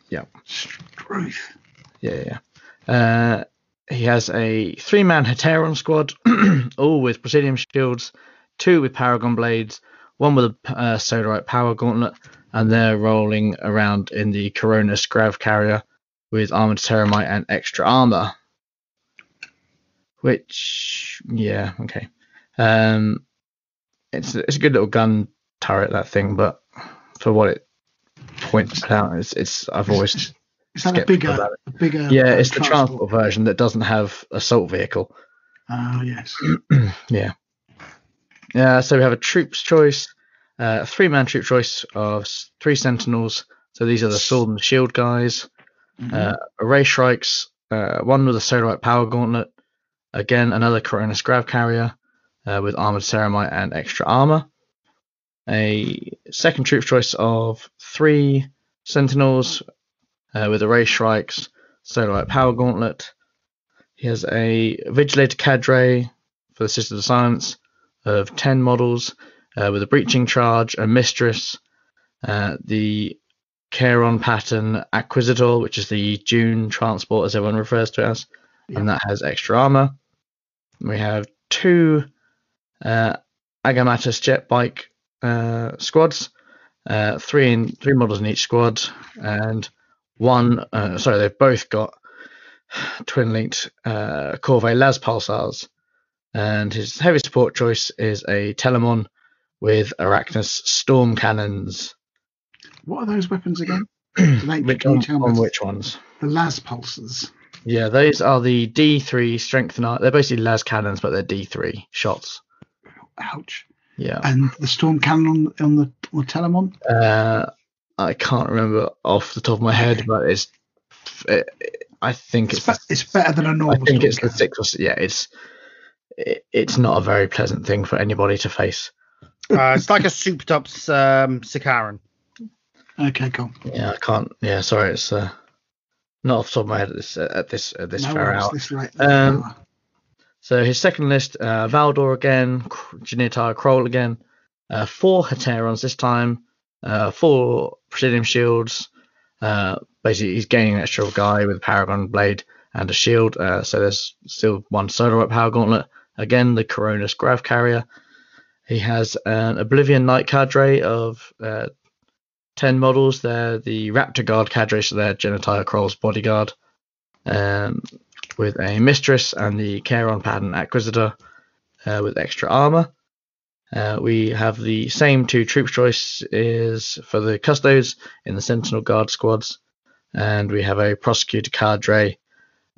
yeah. Struth. yeah, yeah. Uh, he has a three-man Hetaeron squad, all with Praesidium shields, two with Paragon blades, one with a uh, Solarite power gauntlet, and they're rolling around in the Coronus Grav carrier with armored ceramite and extra armor. Which, yeah, okay. Um, it's it's a good little gun turret that thing, but for what it points out, it's it's I've always Is that a bigger, a bigger? yeah, uh, it's the transport version that doesn't have assault vehicle. Oh yes. yeah. Yeah, so we have a troops choice, uh, a three man troop choice of three sentinels. So these are the sword and shield guys. Mhm. Uh, array strikes, uh, one with a Solarite power gauntlet. Again, another Coronus Grav carrier uh, with armored ceramite and extra armor. A second troop choice of three sentinels uh, with array strikes, Solarite power gauntlet. He has a Vigilator cadre for the Sisters of Silence of 10 models uh, with a breaching charge, a mistress, uh, the Kharon pattern Acquisitor, which is the June transport as everyone refers to it as, and that has extra armor. We have two uh, Agamatus jet bike uh, squads, uh, three in three models in each squad, and one. Uh, sorry, they've both got twin linked uh, Corvée Las Pulsars And his heavy support choice is a Telemon with Arachnus storm cannons. What are those weapons again? Which, on, on which ones? The las pulses. Yeah, those are the D3 strength and. They're basically las cannons, but they're D3 shots. Ouch. Yeah. And the storm cannon on, on the on the Telemon. Uh, I can't remember off the top of my head, but it's. It, I think It's, it's. be- it's better than a normal. I think it's the six or yeah. It's. It, it's not a very pleasant thing for anybody to face. Uh, it's like a souped up um, Sicaran. Okay, cool. Yeah, I can't. Yeah, sorry, it's uh, not off the top of my head at this at this at this no fair worries, hour. this late. Um, So his second list, uh, Valdor again, K- Janitar Kroll again, uh, four Heterons this time, uh, four Praesidium Shields. Uh, basically, he's gaining an extra guy with a Paragon Blade and a shield. Uh, so there's still one Solarite Power Gauntlet. Again, the Coronus Grav Carrier. He has an Oblivion Knight cadre of uh, 10 models. They're the Raptor Guard cadre, so they're Janitar Kroll's bodyguard. Um, with a Mistress and the Kharon Pattern Acquisitor uh, with extra armor. Uh, we have the same two troop choices for the Custodes in the Sentinel Guard squads, and we have a Prosecutor cadre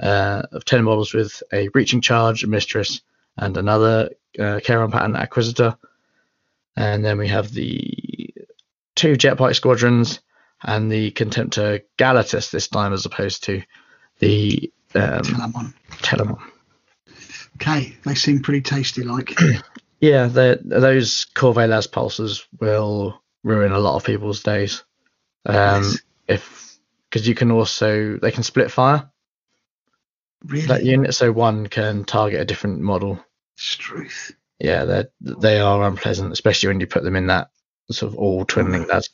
uh, of 10 models with a Breaching Charge, a Mistress, and another uh, Kharon Pattern Acquisitor. And then we have the two Jetbike squadrons and the Contemptor Galatus this time as opposed to the um, Telemon. Telemon. Okay, they seem pretty tasty. Like, Yeah, those Corvée Las pulses will ruin a lot of people's days. Um, Yes. if because you can also they can split fire really, that unit, so one can target a different model. Truth. Yeah, they they are unpleasant, especially when you put them in that sort of all twinning. That's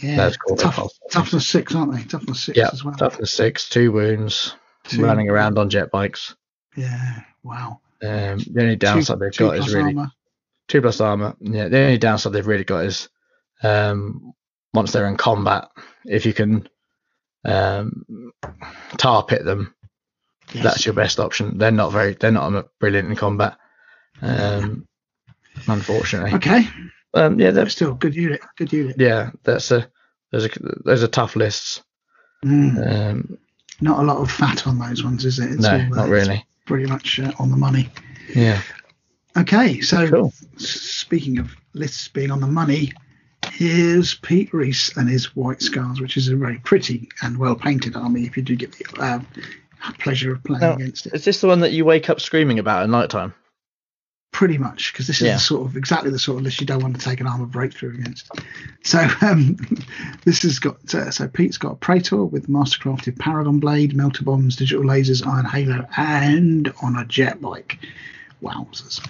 Yeah, That's. Tough, toughness six, aren't they? Toughness six yeah, as well. toughness six, two wounds, Two- running around on jet bikes. Yeah, wow. Um, the only downside they've Two got is really armor. two plus armor. Yeah, the only downside they've really got is um, once they're in combat, if you can um, tar pit them, Yes. that's your best option. They're not very, they're not brilliant in combat, um, unfortunately. Okay, Um, yeah, that's still good unit. Good unit. yeah, that's a there's a those are tough lists. Mm, Um, not a lot of fat on those ones, is it? It's no, all, uh, not really. Pretty much uh, on the money. Yeah, Okay, so cool. speaking of lists being on the money, here's Pete Reese and his White Scars, which is a very pretty and well painted army. If you do get the uh, pleasure of playing Now, against it, Is this the one that you wake up screaming about at night time? pretty much because this is Yeah. the sort of exactly the sort of list you don't want to take an armor breakthrough against. So um, this has got uh, so Pete's got a Praetor with mastercrafted Paragon Blade, melter bombs, digital lasers, iron halo, and on a jet bike. Wowzers!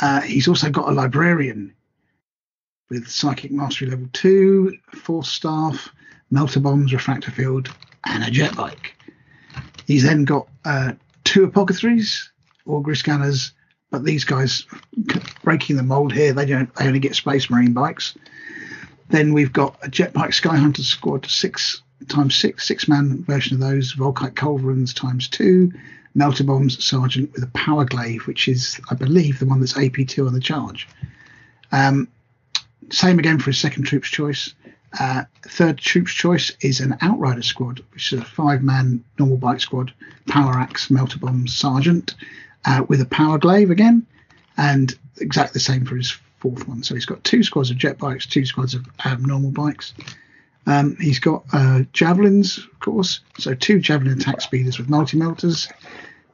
Uh, he's also got a librarian with psychic mastery level two, force staff, melter bombs, refractor field, and a jet bike. He's then got uh, two apothecaries, augury scanners, but these guys breaking the mold here, they don't they only get space marine bikes. Then we've got a jet skyhunter sky hunter squad six times six six man version of those volkite culverins times two melter bombs sergeant with a power glaive which is i believe the one that's ap2 on the charge um, same again for his second troops choice uh, third troops choice is an outrider squad which is a five man normal bike squad power axe melter bomb sergeant uh, with a power glaive again, and exactly the same for his fourth one. So he's got two squads of jet bikes, two squads of um, normal bikes. Um, he's got uh, javelins, of course, so two javelin attack speeders with multi melters.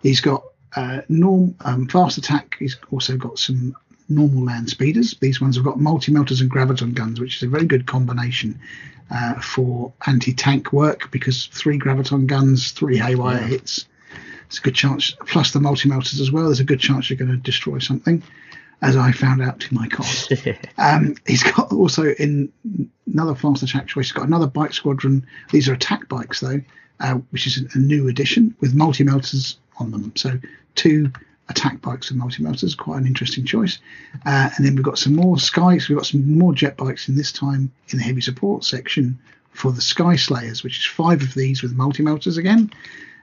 He's got uh, norm um, fast attack. He's also got some normal land speeders. These ones have got multi melters and graviton guns, which is a very good combination uh, for anti tank work because three graviton guns, three haywire hits. It's a good chance, plus the multi melters as well. There's a good chance you're going to destroy something, as I found out to my cost. Um, he's got also in another fast attack choice. He's got another bike squadron. These are attack bikes though, uh, which is a new addition with multi melters on them. So two attack bikes and multi melters, quite an interesting choice. Uh, and then we've got some more skies. We've got some more jet bikes in this time in the heavy support section for the Sky Slayers, which is five of these with multi melters again.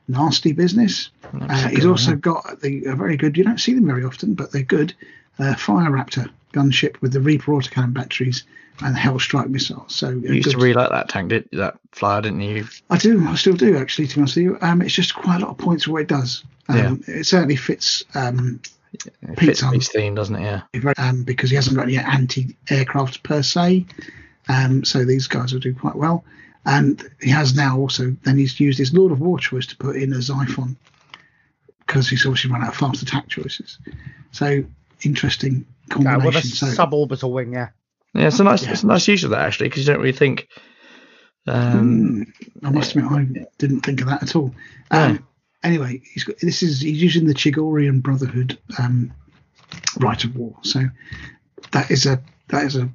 nasty business. Uh, he's also got the a very good. You don't see them very often, but they're good. Uh, Fire Raptor gunship with the Reaper autocannon batteries and the Hellstrike missile. So You used to really like that tank, did that flyer, didn't you? I do. I still do actually. To be honest with you, um, it's just quite a lot of points for what it does. Um, It certainly fits um, It Pete's fits on. Pete's theme, doesn't it? Yeah. um, because he hasn't got any anti-aircraft per se. Um, so these guys will do quite well. And he has now also then he's used his Lord of War choice to put in a Xiphon because he's obviously run out of fast attack choices. So interesting Uh, with a combination. so suborbital wing, yeah. Yeah, it's a nice, Yeah. it's a nice use of that actually, because you don't really think. Um, Hmm, I must admit I didn't think of that at all. Um, Anyway, he's got this is he's using the Chogorian Brotherhood um, rite of war. So that is a that is a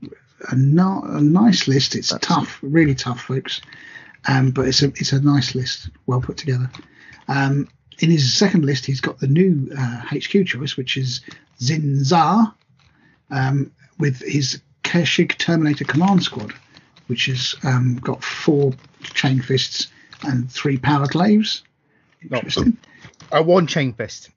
a, no, a nice list. It's tough, really tough, folks. Um, but it's a it's a nice list, well put together. Um, in his second list, he's got the new uh, HQ choice, which is Qin Xa, um, with his Keshig Terminator Command Squad, which has um, got four chain fists and three power glaives. No. Interesting. Uh, one chain fist.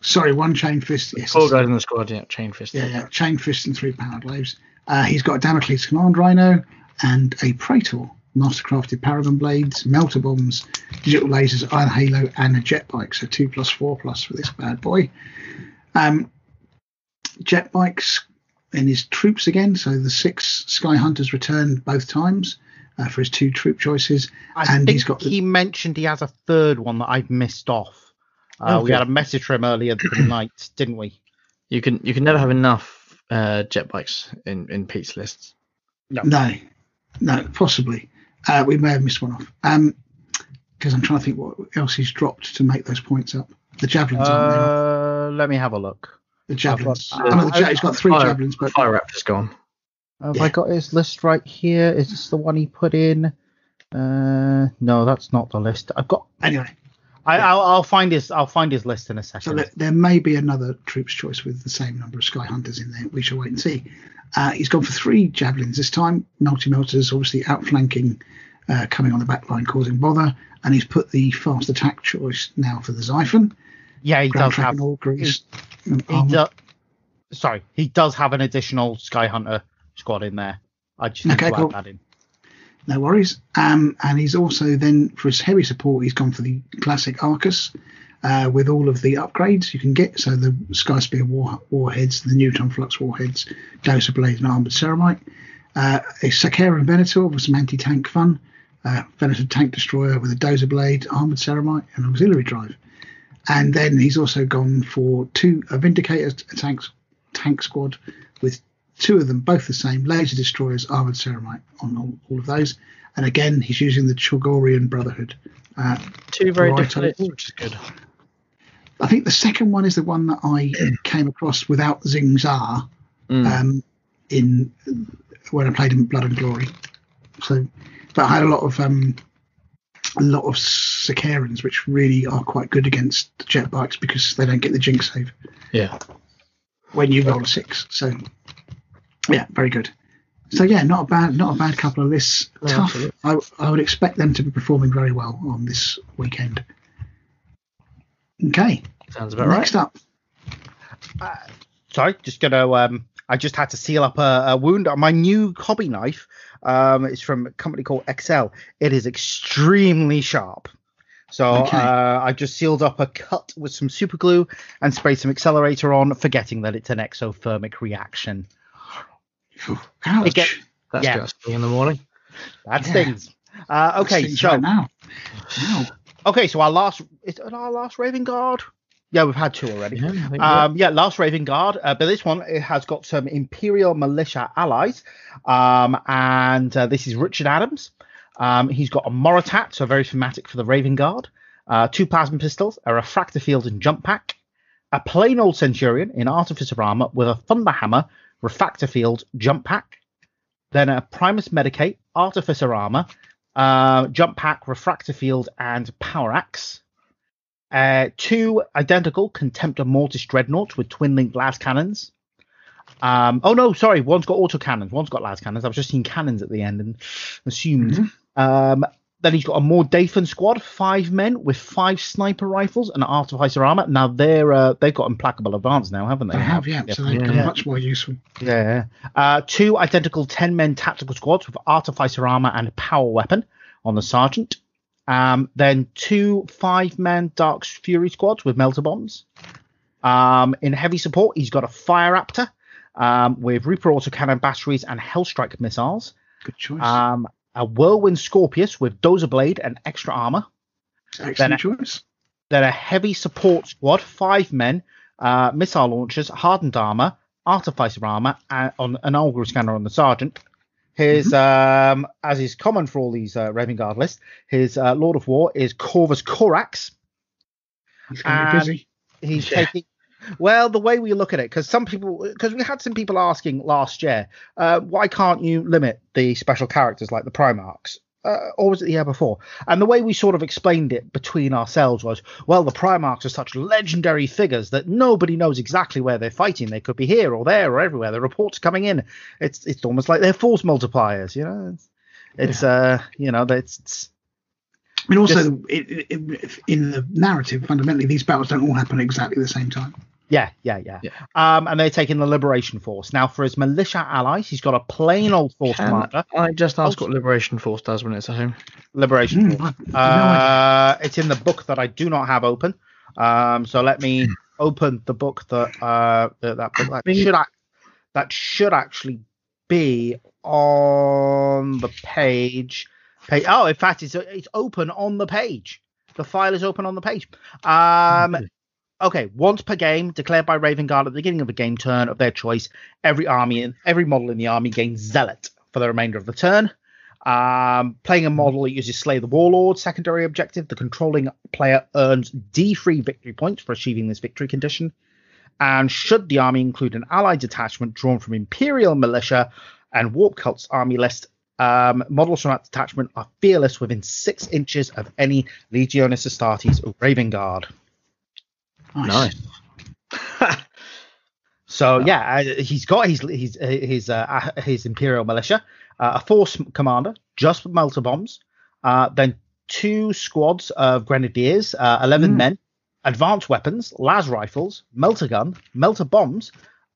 Sorry, one chain fist. Yes, four guys in the squad, yeah, chain fist. yeah, yeah, chain fist and three power glaives. Uh, he's got a Damocles Command Rhino and a Praetor, mastercrafted Paragon blades, melter bombs, digital lasers, iron halo, and a jet bike. So two plus four plus for this bad boy. Um, jet bikes in his troops again. So the six Sky Hunters return both times uh, for his two troop choices, I and think he's got the, he mentioned he has a third one that I've missed off. Uh, Oh, we had a message from earlier tonight, didn't we? You can you can never have enough uh, jet bikes in in Pete's lists. No, no, possibly. Uh, we may have missed one off. Um, because I'm trying to think what else he's dropped to make those points up. The javelins, aren't Uh, let me have a look. They? The javelins. I've I got- the ja- he's got three Fire- javelins, but Fire Raptor's gone. Have Yeah. I got his list right here? Is this the one he put in? Uh, no, that's not the list. I've got. anyway. I, I'll, I'll find his. I'll find his list in a So second. there, there may be another troops choice with the same number of Sky Hunters in there. We shall wait and see. Uh, he's gone for three javelins this time. Multi melters, obviously outflanking, uh, coming on the back line, causing bother. And he's put the fast attack choice now for the Xiphon. Yeah, he Ground does have. tracking all grease. and He armor. does. Sorry, he does have an additional Sky Hunter squad in there. I just Okay, cool. that in. No worries. Um, and he's also then for his heavy support, he's gone for the classic Arcus uh, with all of the upgrades you can get. So the Sky Spear war, warheads, the Neutron Flux warheads, Dozer Blade, and Armored Ceramite. Uh, a Sakara and Venator with some anti tank fun. Uh, Venator tank destroyer with a Dozer Blade, Armored Ceramite, and auxiliary drive. And then he's also gone for two a Vindicator tanks tank squad with two of them both the same laser destroyers armored ceramite on all, all of those and again he's using the chogorian brotherhood uh, Two very different I- which is good. i think the second one is the one that i came across without Qin Xa Mm. um, in when i played in blood and glory so but i had a lot of um a lot of Sicarans, which really are quite good against jet bikes because they don't get the jinx save yeah. when you roll a six. So yeah, very good. So yeah, not a bad, not a bad couple of lists. No, Tough. I, I would expect them to be performing very well on this weekend. Okay, Sounds about right. next up. Sorry, just gonna. Um, I just had to seal up a, a wound on my new hobby knife. Um, it's from a company called Excel. It is extremely sharp. So Okay. uh, I just sealed up a cut with some super glue and sprayed some accelerator on, forgetting that it's an exothermic reaction. Ouch. Get- That's Yeah. just in the morning. That Yeah. stings. Uh, okay, so right now. Wow. okay, so our last is it our last Raven Guard? Yeah, we've had two already. Yeah, Um, yeah, Last Raven Guard, uh, but this one it has got some Imperial Militia allies, um, and uh, this is Richard Adams. Um, he's got a Moritat, so very thematic for the Raven Guard. Uh, two plasma pistols, a refractor field and jump pack, a plain old Centurion in artificer armor with a thunder hammer, refractor field, jump pack, then a Primus Medicae, artificer armor, uh, jump pack, refractor field, and power axe. Uh, two identical Contemptor Mortis Dreadnoughts with twin linked las cannons. Um, oh no, sorry, one's got auto cannons, one's got las cannons. I was just seeing cannons at the end and assumed. Um, then he's got a Mor Deythan squad, five men with five sniper rifles and artificer armor. Now they're uh, they've got implacable advance now, haven't they? They have, yeah. So they've become Yeah. much more useful. Yeah. Uh, two identical 10 men tactical squads with artificer armor and power weapon on the sergeant. Um, then two five man Dark Fury squads with melter bombs. Um, in heavy support, he's got a Fire Raptor um, with Reaper autocannon batteries and Hellstrike missiles. Good choice. Um, a Whirlwind Scorpius with Dozer Blade and extra armor. Excellent then- choice. Then a heavy support squad, five men, uh, missile launchers, hardened armor, artificer armor, and on an augury scanner on the sergeant. His, um, as is common for all these uh, Raven Guard lists, his uh, Lord of War is Corvus Corax. He's going to be busy. He's Yeah. taking. Well, the way we look at it, because some people, because we had some people asking last year, uh, why can't you limit the special characters like the Primarchs? Uh, or was it the year before? And the way we sort of explained it between ourselves was, well, the Primarchs are such legendary figures that nobody knows exactly where they're fighting. They could be here or there or everywhere. The reports coming in. It's it's almost like they're force multipliers, you know. It's, it's uh, you know, that's it's, I mean, also, Just- it, it, it- in the narrative, fundamentally, these battles don't all happen exactly the same time. Yeah, yeah, yeah. Yeah. Um, and they're taking the Liberation Force. Now, for his militia allies, he's got a plain old force Can commander. I just ask Also- what Liberation Force does when it's at home? Liberation Mm, Force. I- no. Uh, it's in the book that I do not have open. Um, so let me open the book that uh that, that book that should act that should actually be on the page. Page. Oh, in fact, it's it's open on the page. The file is open on the page. Um, okay, once per game, declared by Raven Guard at the beginning of a game turn of their choice, every army and every model in the army gains Zealot for the remainder of the turn. Um, playing a model that uses Slay the Warlord secondary objective, the controlling player earns D3 victory points for achieving this victory condition. And should the army include an allied detachment drawn from Imperial Militia and Warp Cult's army list, um, models from that detachment are fearless within six inches of any Legiones Astartes or Raven Guard. Nice. So yeah, uh, he's got his his his uh, his Imperial militia, uh, a force commander, just with melter bombs, uh, then two squads of grenadiers, uh, eleven Mm. men, advanced weapons, las rifles, melter gun, melter bombs,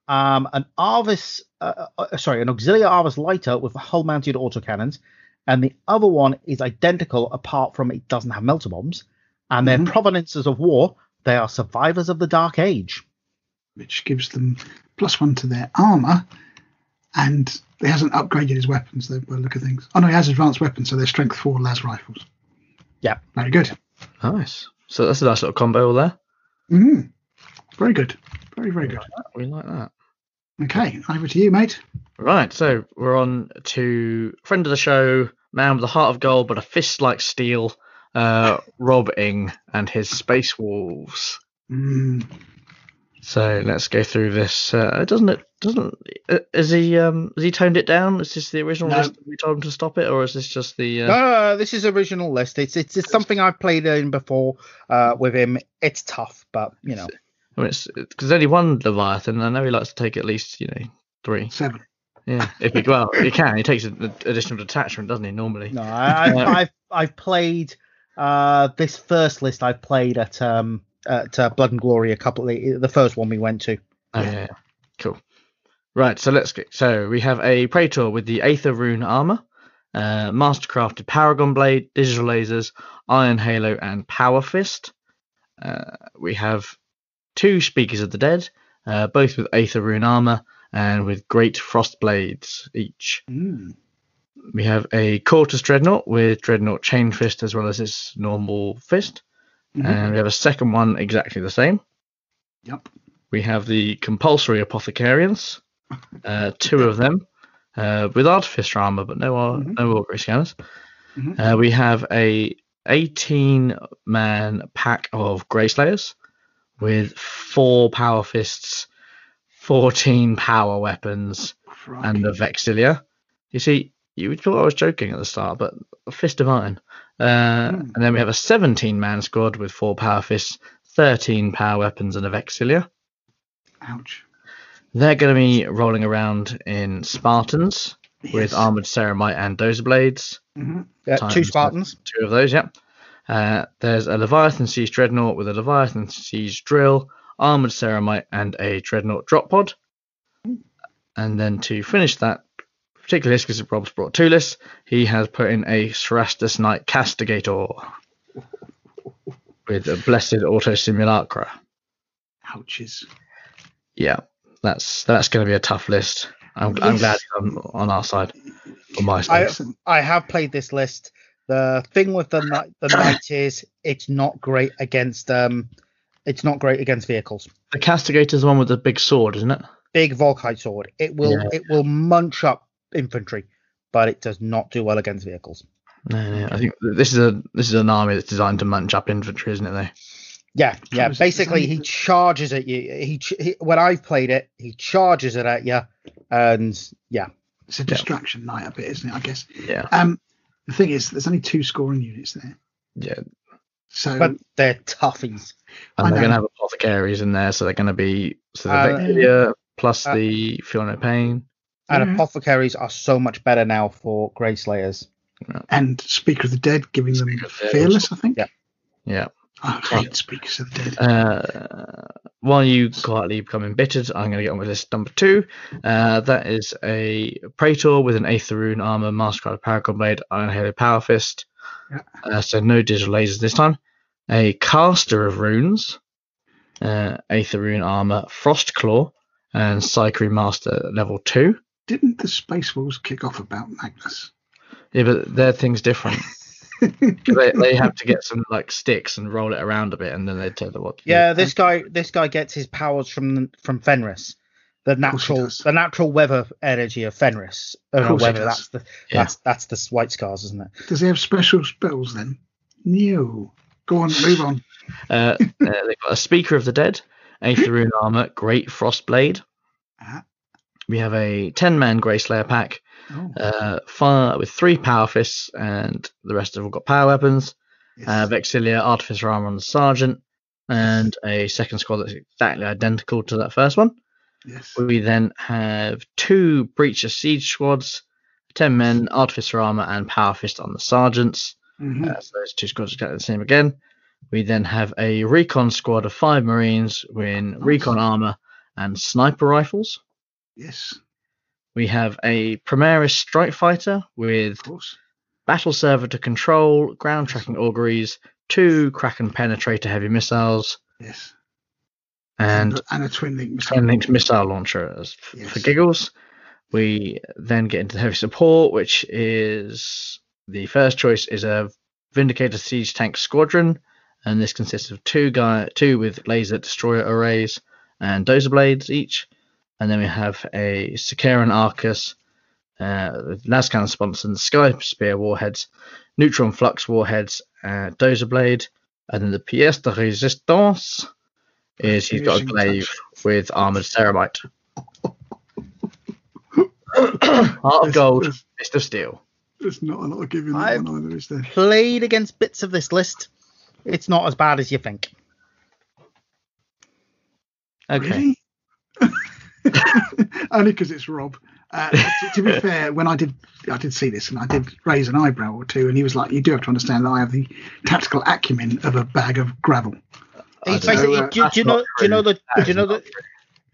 um, an Arvus, uh, uh, sorry, an auxiliary Arvus lighter with hull-mounted autocannons, and the other one is identical apart from it doesn't have melter bombs, and their Mhm. provenances of war. They are survivors of the Dark Age. Which gives them plus one to their armor, and he hasn't upgraded his weapons. Though, by the look of things. Oh no, he has advanced weapons, so they're strength four las rifles. Yeah. Very good. Nice. So that's a nice little combo all there. Mm. Very good. Very very good. We like that. Okay, over to you, mate. Right, so we're on to friend of the show, man with a heart of gold but a fist like steel, uh, Rob Ing and his Space Wolves. Mm. So let's go through this. Uh, doesn't it? Doesn't uh, is he? Um, has he toned it down? Is this the original No. list? We told him to stop it, or is this just the? Uh, No, this is original list. It's it's, it's something I've played in before uh, with him. It's tough, but you know. I mean, it's because only one Leviathan. I know he likes to take at least you know three. Seven. Yeah, if he well, he can. He takes an additional detachment, doesn't he? Normally. No, I, I've, I've I've played uh, this first list. I've played at um at uh, Blood and Glory a couple. Of, the first one we went to. Oh, yeah. yeah. Cool. Right, so let's get. So we have a Praetor with the Aether Rune armor, uh, mastercrafted Paragon Blade, digital lasers, Iron Halo, and Power Fist. Uh, we have two Speakers of the Dead, uh, both with Aether Rune armor and with Great Frost Blades each. Mm. We have a Cortus Dreadnought with Dreadnought Chain Fist as well as its normal fist. Mhm. And we have a second one exactly the same. Yep. We have the compulsory apothecarians, uh, two of them, uh, with artificer armor, but no ar- Mhm. no augury scanners. Mhm. Uh, we have a 18 man pack of Grey Slayers with four power fists, 14 power weapons, Crikey. and the Vexilla. You see, you thought I was joking at the start, but a fist of iron. Uh, Hmm. And then we have a 17 man squad with four power fists, 13 power weapons, and a Vexilla. Ouch. They're going to be rolling around in Spartans with armored ceramite and dozer blades. Mhm. Yeah, two Spartans. Two of those, yep. Uh, there's a Leviathan Siege Dreadnought with a Leviathan Siege Drill, armored ceramite, and a Dreadnought drop pod. And then to finish that particular list, because Rob's brought two lists, he has put in a Cerastus Knight Castigator with a Blessed Auto Simulacra. Ouches. Yeah, that's that's going to be a tough list. I'm, I'm glad he's on, our side, on my I. I have played this list. The thing with the knight, the knight is it's not great against um, it's not great against vehicles. the Castigator's the one with the big sword, isn't it? Big Volkite sword. It will Yeah. it will munch up infantry, but it does not do well against vehicles. No, no. I think this is a this is an army that's designed to munch up infantry, isn't it? Though. Yeah, yeah. Covers- Basically, he charges at you. He, he when I've played it, he charges it at you, and yeah, It's a distraction night a bit, isn't it? I guess. Yeah, Um, the thing is, there's only two scoring units there, yeah. so but they're toughies. And I they're going to have apothecaries in there, so they're going to be so the Uh, Vectilia plus uh, the Feel No Pain. And Mhm. apothecaries are so much better now for Grey Slayers. and Speaker of the Dead giving them Speaker of fearless. I think. Yeah. Yeah. I hate Speakers of the Dead. Uh, while you quietly become embittered, I'm going to get on with list number two. Uh, that is a Praetor with an Aether Rune armor, Mastercard Paragon Blade, Iron Halo Power Fist. Yeah. Uh, so no digital lasers this time. A Caster of Runes, uh, Aether Rune armor, Frost Claw, and Psyche Master level two. Didn't the Space Wolves kick off about Magnus? Yeah, but their thing's different. they, they have to get some like sticks and roll it around a bit, and then they tell them what. To do. Yeah, this guy this guy gets his powers from from Fenris, the natural the natural weather energy of Fenris. Oh, Of no, weather. That's the Yeah. that's that's the White Scars, isn't it? Does he have special spells then? No. Go on, move on. Uh, uh, they've got a Speaker of the Dead, Aether Rune armor, Great Frost Blade. Ah. We have a 10 man Grey Slayer pack, Oh, uh, fire with three power fists, and the rest of them got power weapons. yes. Uh, Vexilla, Artificer armor on the Sergeant, and a second squad that's exactly identical to that first one. yes. We then have two Breacher Siege squads, 10 men, Artificer armor, and power fist on the Sergeants. Mhm. Uh, so those two squads are exactly the same again. We then have a recon squad of five Marines with recon armor and sniper rifles. Yes, We have a Primaris strike fighter with battle server to control, ground tracking auguries, two Kraken penetrator heavy missiles, Yes. and and a twin link missile. Twin missile launcher as Yes. for giggles. We then get into the heavy support, which is the first choice is a Vindicator siege tank squadron, and this consists of two guy two with laser destroyer arrays and dozer blades each, and then we have a Sicaran Arcus, uh, with Lascan Sponson, Sky Spear warheads, Neutron Flux warheads, uh, dozer blade, and then the pièce de résistance is he's got a Finishing glaive touch. with armored ceramite. Heart of There's- gold, There's, fist of steel. there's not a lot of giving that I've- one either, is there? Played against bits of this list. It's not as bad as you think. Okay. Really? Only because it's Rob. Uh, to, to be fair, when I did, I did see this, and I did raise an eyebrow or two, and he was like, "You do have to understand that I have the tactical acumen of a bag of gravel." It's don't basically, know, uh, do, do you that's know? not Do you know the? Do you know the?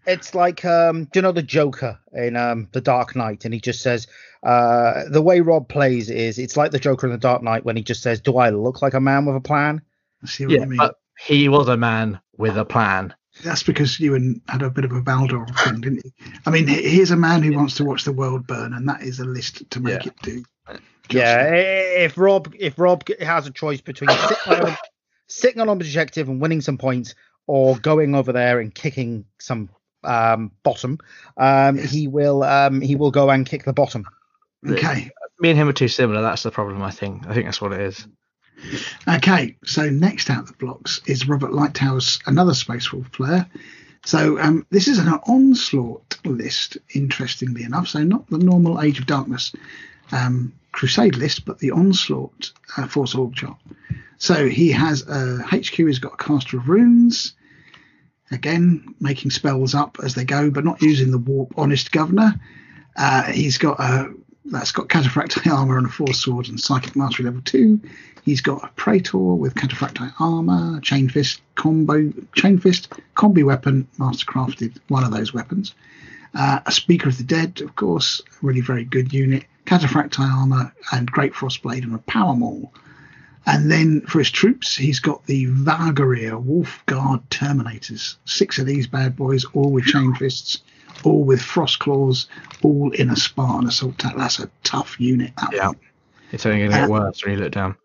It's like um, do you know the Joker in um the Dark Knight, and he just says, uh, the way Rob plays is it's like the Joker in the Dark Knight when he just says, "Do I look like a man with a plan?" I see what Yeah, you mean. but he was a man with a plan. That's because you and had a bit of a Baldor thing, didn't you? I mean, he- here's a man who wants to watch the world burn, and that is a list to make Yeah. it do. Yeah, i- if Rob if Rob has a choice between sitting on, sitting on an objective and winning some points, or going over there and kicking some um, bottom, um, Yes. he will um, he will go and kick the bottom. Okay, Me and him are too similar. That's the problem. I think. I think that's what it is. Okay. So next out the blocks is Robert Lightower's another Space Wolf player. So um, this is an onslaught list, interestingly enough. So not the normal Age of Darkness um, Crusade list, but the onslaught uh, Force Org chart. So he has a HQ. He's got a caster of runes. Again, making spells up as they go, but not using the warp honest governor. Uh, he's got a that's got Cataphractii armor and a Force Sword and Psychic Mastery level 2. He's got a Praetor with Cataphractii armor, Chain Fist, combo, Chain Fist, Combi Weapon, Mastercrafted, one of those weapons. Uh, a Speaker of the Dead, of course, really very good unit. Cataphractii armor and Great Frostblade and a Power Maul. And then for his troops, he's got the Varagyr Wolf Guard Terminators. Six of these bad boys, all with chain fists, all with frost claws, all in a Spartan assault attack. That's a tough unit. Yeah. one. It's only going to get Uh, worse when you look down.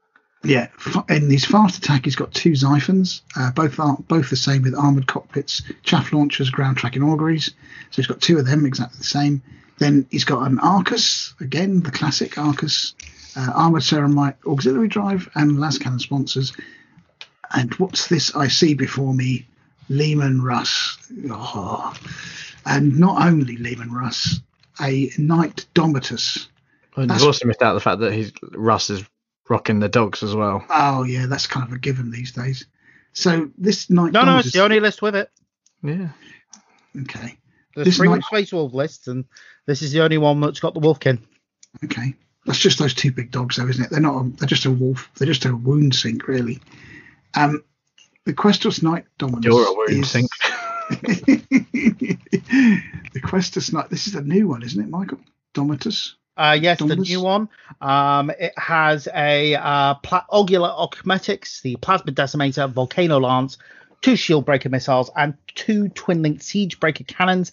Yeah. In his fast attack, he's got two Xiphons, uh, both are both the same with armored cockpits, chaff launchers, ground tracking auguries. So he's got two of them exactly the same. Then he's got an Arcus, again the classic Arcus, uh, armored ceramite auxiliary drive, and las cannon sponsors. And what's this I see before me? Leman Russ. Oh. And not only Leman Russ, a Knight Domitus. And That's- you've also missed out the fact that he's Russ is rocking the dogs as well. Oh yeah, that's kind of a given these days. So this Knight No, no, it's the only list with it. Yeah. Okay. There's This three night- Space Wolf lists, and this is the only one that's got the Wolfkin. Okay. That's just those two big dogs, though, isn't it? They're not. A, they're just a wolf. They're just a wound sink, really. Um, the Questus Knight Dominus. You're a wound is- sink. the quest Questus Knight. This is a new one, isn't it, Michael? Domitus. Uh, yes, the new one. Um, it has a uh, pla- Ocular Archmetics, the Plasma Decimator, Volcano Lance, two Shield Breaker missiles, and two Twin Linked Siege Breaker cannons.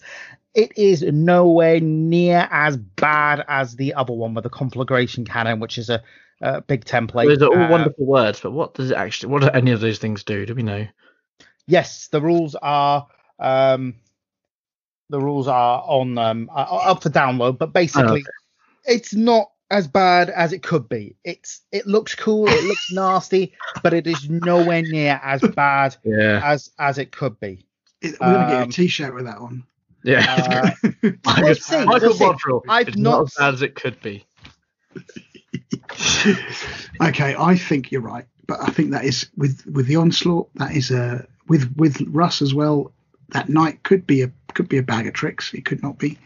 It is nowhere near as bad as the other one with the Conflagration Cannon, which is a, a big template. Those are all Uh, wonderful words, but what does it actually? What do any of those things do? Do we know? Yes, the rules are um, the rules are on um, are up for download, but basically, it's not as bad as it could be. It's it looks cool, it looks nasty, but it is nowhere near as bad Yeah. as as it could be. It, we're going to get Um, a T-shirt with that on. Yeah. Uh, Michael, we'll see, Michael we'll see. Bodrell. I've It's not not as bad as it could be. okay, I think you're right, but I think that is with with the onslaught. That is a with with Russ as well. That knight could be a could be a bag of tricks. It could not be.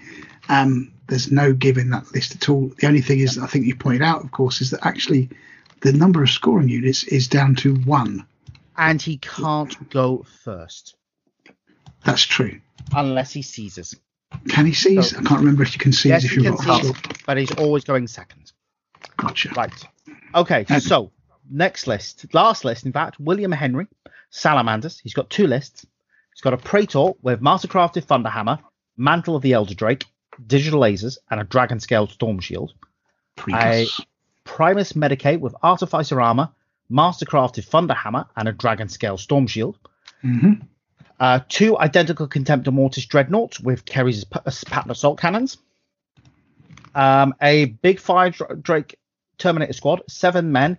Um, there's no give in that list at all. The only thing is, I think you pointed out, of course, is that actually the number of scoring units is down to one. and he can't go first That's true. unless he seizes. Can he seize? So- I can't remember if you can seize Yes, if you've can got seize, onslaught. but he's always going second. Gotcha. Right. Okay, Okay. so next list, last list, in fact, William Henry, Salamanders. He's got two lists. He's got a Praetor with Mastercrafted Thunderhammer, Mantle of the Elder Drake, Digital Lasers, and a Dragon Scaled Storm Shield. Precus. Primus Medicae with Artificer Armor, Mastercrafted Thunderhammer, and a Dragon Scale Storm Shield. hmm Uh, two identical Contemptor Mortis Dreadnoughts with Kheres uh, Patton Assault Cannons. Um, a Big Fire Drake Terminator Squad, seven men,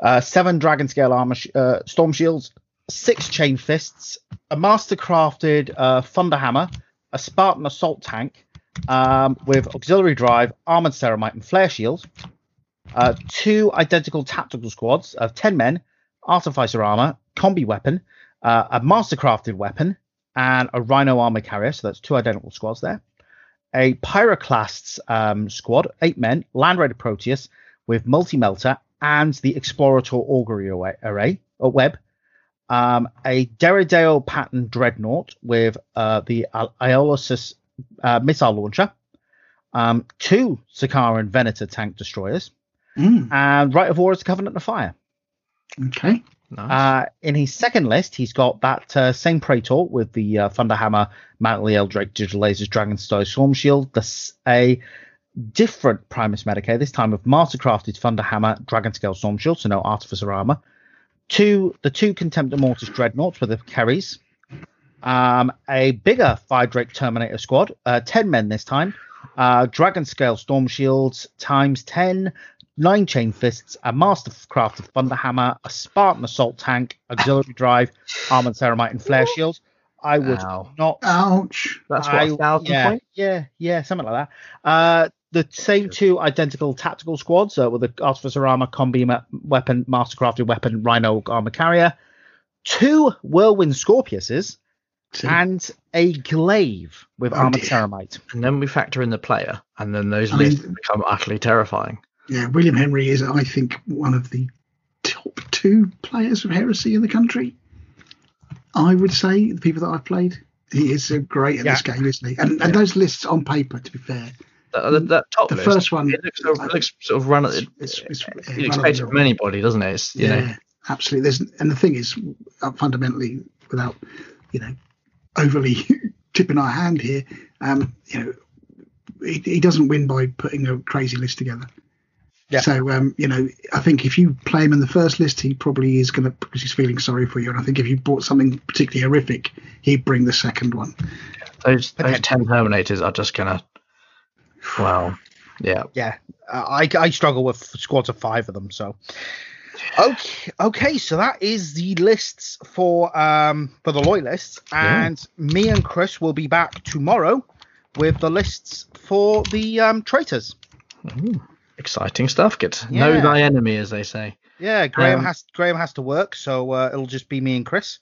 uh, seven Dragon Scale Armor sh- uh, Storm Shields, six Chain Fists, a Mastercrafted uh, Thunderhammer, a Spartan Assault Tank um, with Auxiliary Drive, Armored Ceramite, and Flare Shield. Uh, two identical tactical squads of 10 men, Artificer Armor, Combi Weapon, uh, a Mastercrafted Weapon, and a Rhino Armor Carrier. So that's two identical squads there. A Pyroclasts um, squad, eight men, Land Raider Proteus with Multi Melter and the Explorator Augury array, array or web. Um, a Deredeo pattern Dreadnought with uh, the Al- uh, missile launcher. Um, two Sicaran Venator tank destroyers. Mm, And Rite of War is the Covenant of Fire. okay. Nice. Uh, in his second list, he's got that uh, same Praetor with the uh, Thunderhammer, Mantle Eldrake, Digital Lasers, Dragon Stone, Storm Shield. This a different Primus Medicae, this time with Mastercrafted Thunderhammer, Dragon Scale Storm Shield, so no Artificer Armor. Two, the two Contemptor Mortis Dreadnoughts with the Kheres. Um, a bigger Fire Drake Terminator squad, uh, 10 men this time. Uh, Dragon Scale Storm Shields times 10, nine chain fists, a mastercrafted thunderhammer, a Spartan assault tank, auxiliary drive, armored ceramite, and flare Shields. I would Ow. not. Ouch. That's what I- a thousand yeah, points. yeah, yeah, something like that. Uh, the same two identical tactical squads uh, with the artificer armor, combi ma- weapon, mastercrafted weapon, rhino armor carrier, two whirlwind scorpiuses, See? and a glaive with Oh, armored dear. ceramite. And then we factor in the player, and then those I mean- lists become utterly terrifying. Yeah, William Henry is, I think, one of the top two players of Heresy in the country. I would say the people that I've played, he is great at this game, isn't he? And, and those lists on paper, to be fair, That, that, that top the list, first one, it looks, sort of, it looks sort of run. it's, It, it's, it's, yeah, you expect it from anybody, doesn't it? It's, you yeah, know, absolutely. There's and the thing is, uh, fundamentally, without you know, overly tipping our hand here, um, you know, he, he doesn't win by putting a crazy list together. Yeah. So um, you know, I think if you play him in the first list, he probably is going to because he's feeling sorry for you. And I think if you bought something particularly horrific, he'd bring the second one. those those ten Terminators are just gonna. Wow. Yeah. Yeah, uh, I, I struggle with squads of five of them. So, okay, okay, so that is the lists for um for the loyalists, Yeah. and me and Chris will be back tomorrow with the lists for the um traitors. Ooh, exciting stuff. Get know thy enemy, as they say. Yeah, Graham Um, has Graham has to work, so uh, it'll just be me and Chris.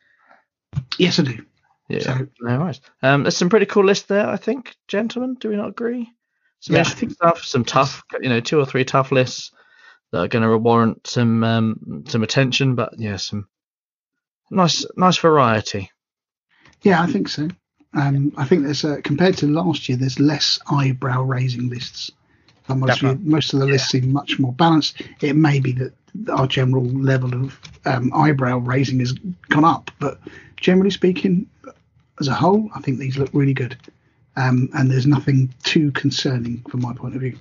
Yes, I do. Yeah. So- no worries. Um, there's some pretty cool lists there, I think, gentlemen. Do we not agree? Some Yeah. interesting stuff. Some tough, you know, two or three tough lists that are going to warrant some um, some attention. But yeah, some nice nice variety. Yeah, I think so. Um, I think there's a, compared to last year, there's less eyebrow raising lists. Most, most of the lists seem much more balanced. It may be that our general level of um, eyebrow raising has gone up, but generally speaking, as a whole, I think these look really good. Um, and there's nothing too concerning from my point of view.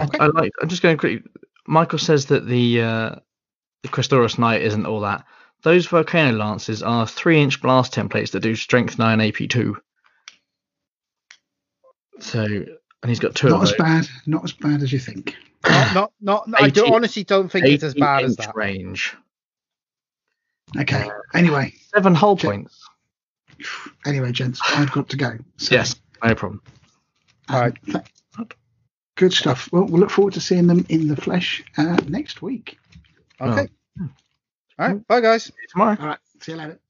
Okay. I like. I'm just going to quickly. Michael says that the uh, the Questoris Knight isn't all that. Those volcano lances are three-inch blast templates that do strength nine AP two. So, and he's got two Not of as those. bad, not as bad as you think. not, not, not I do, honestly don't think it's as bad as 18 inch that. range. Okay. Anyway, Seven hull Check. points. anyway, gents, I've got to go. So, Yes, no problem. um, All right. th- good stuff. Well, we'll look forward to seeing them in the flesh uh, next week. Okay. All right. Bye, guys. See you tomorrow. All right. See you later.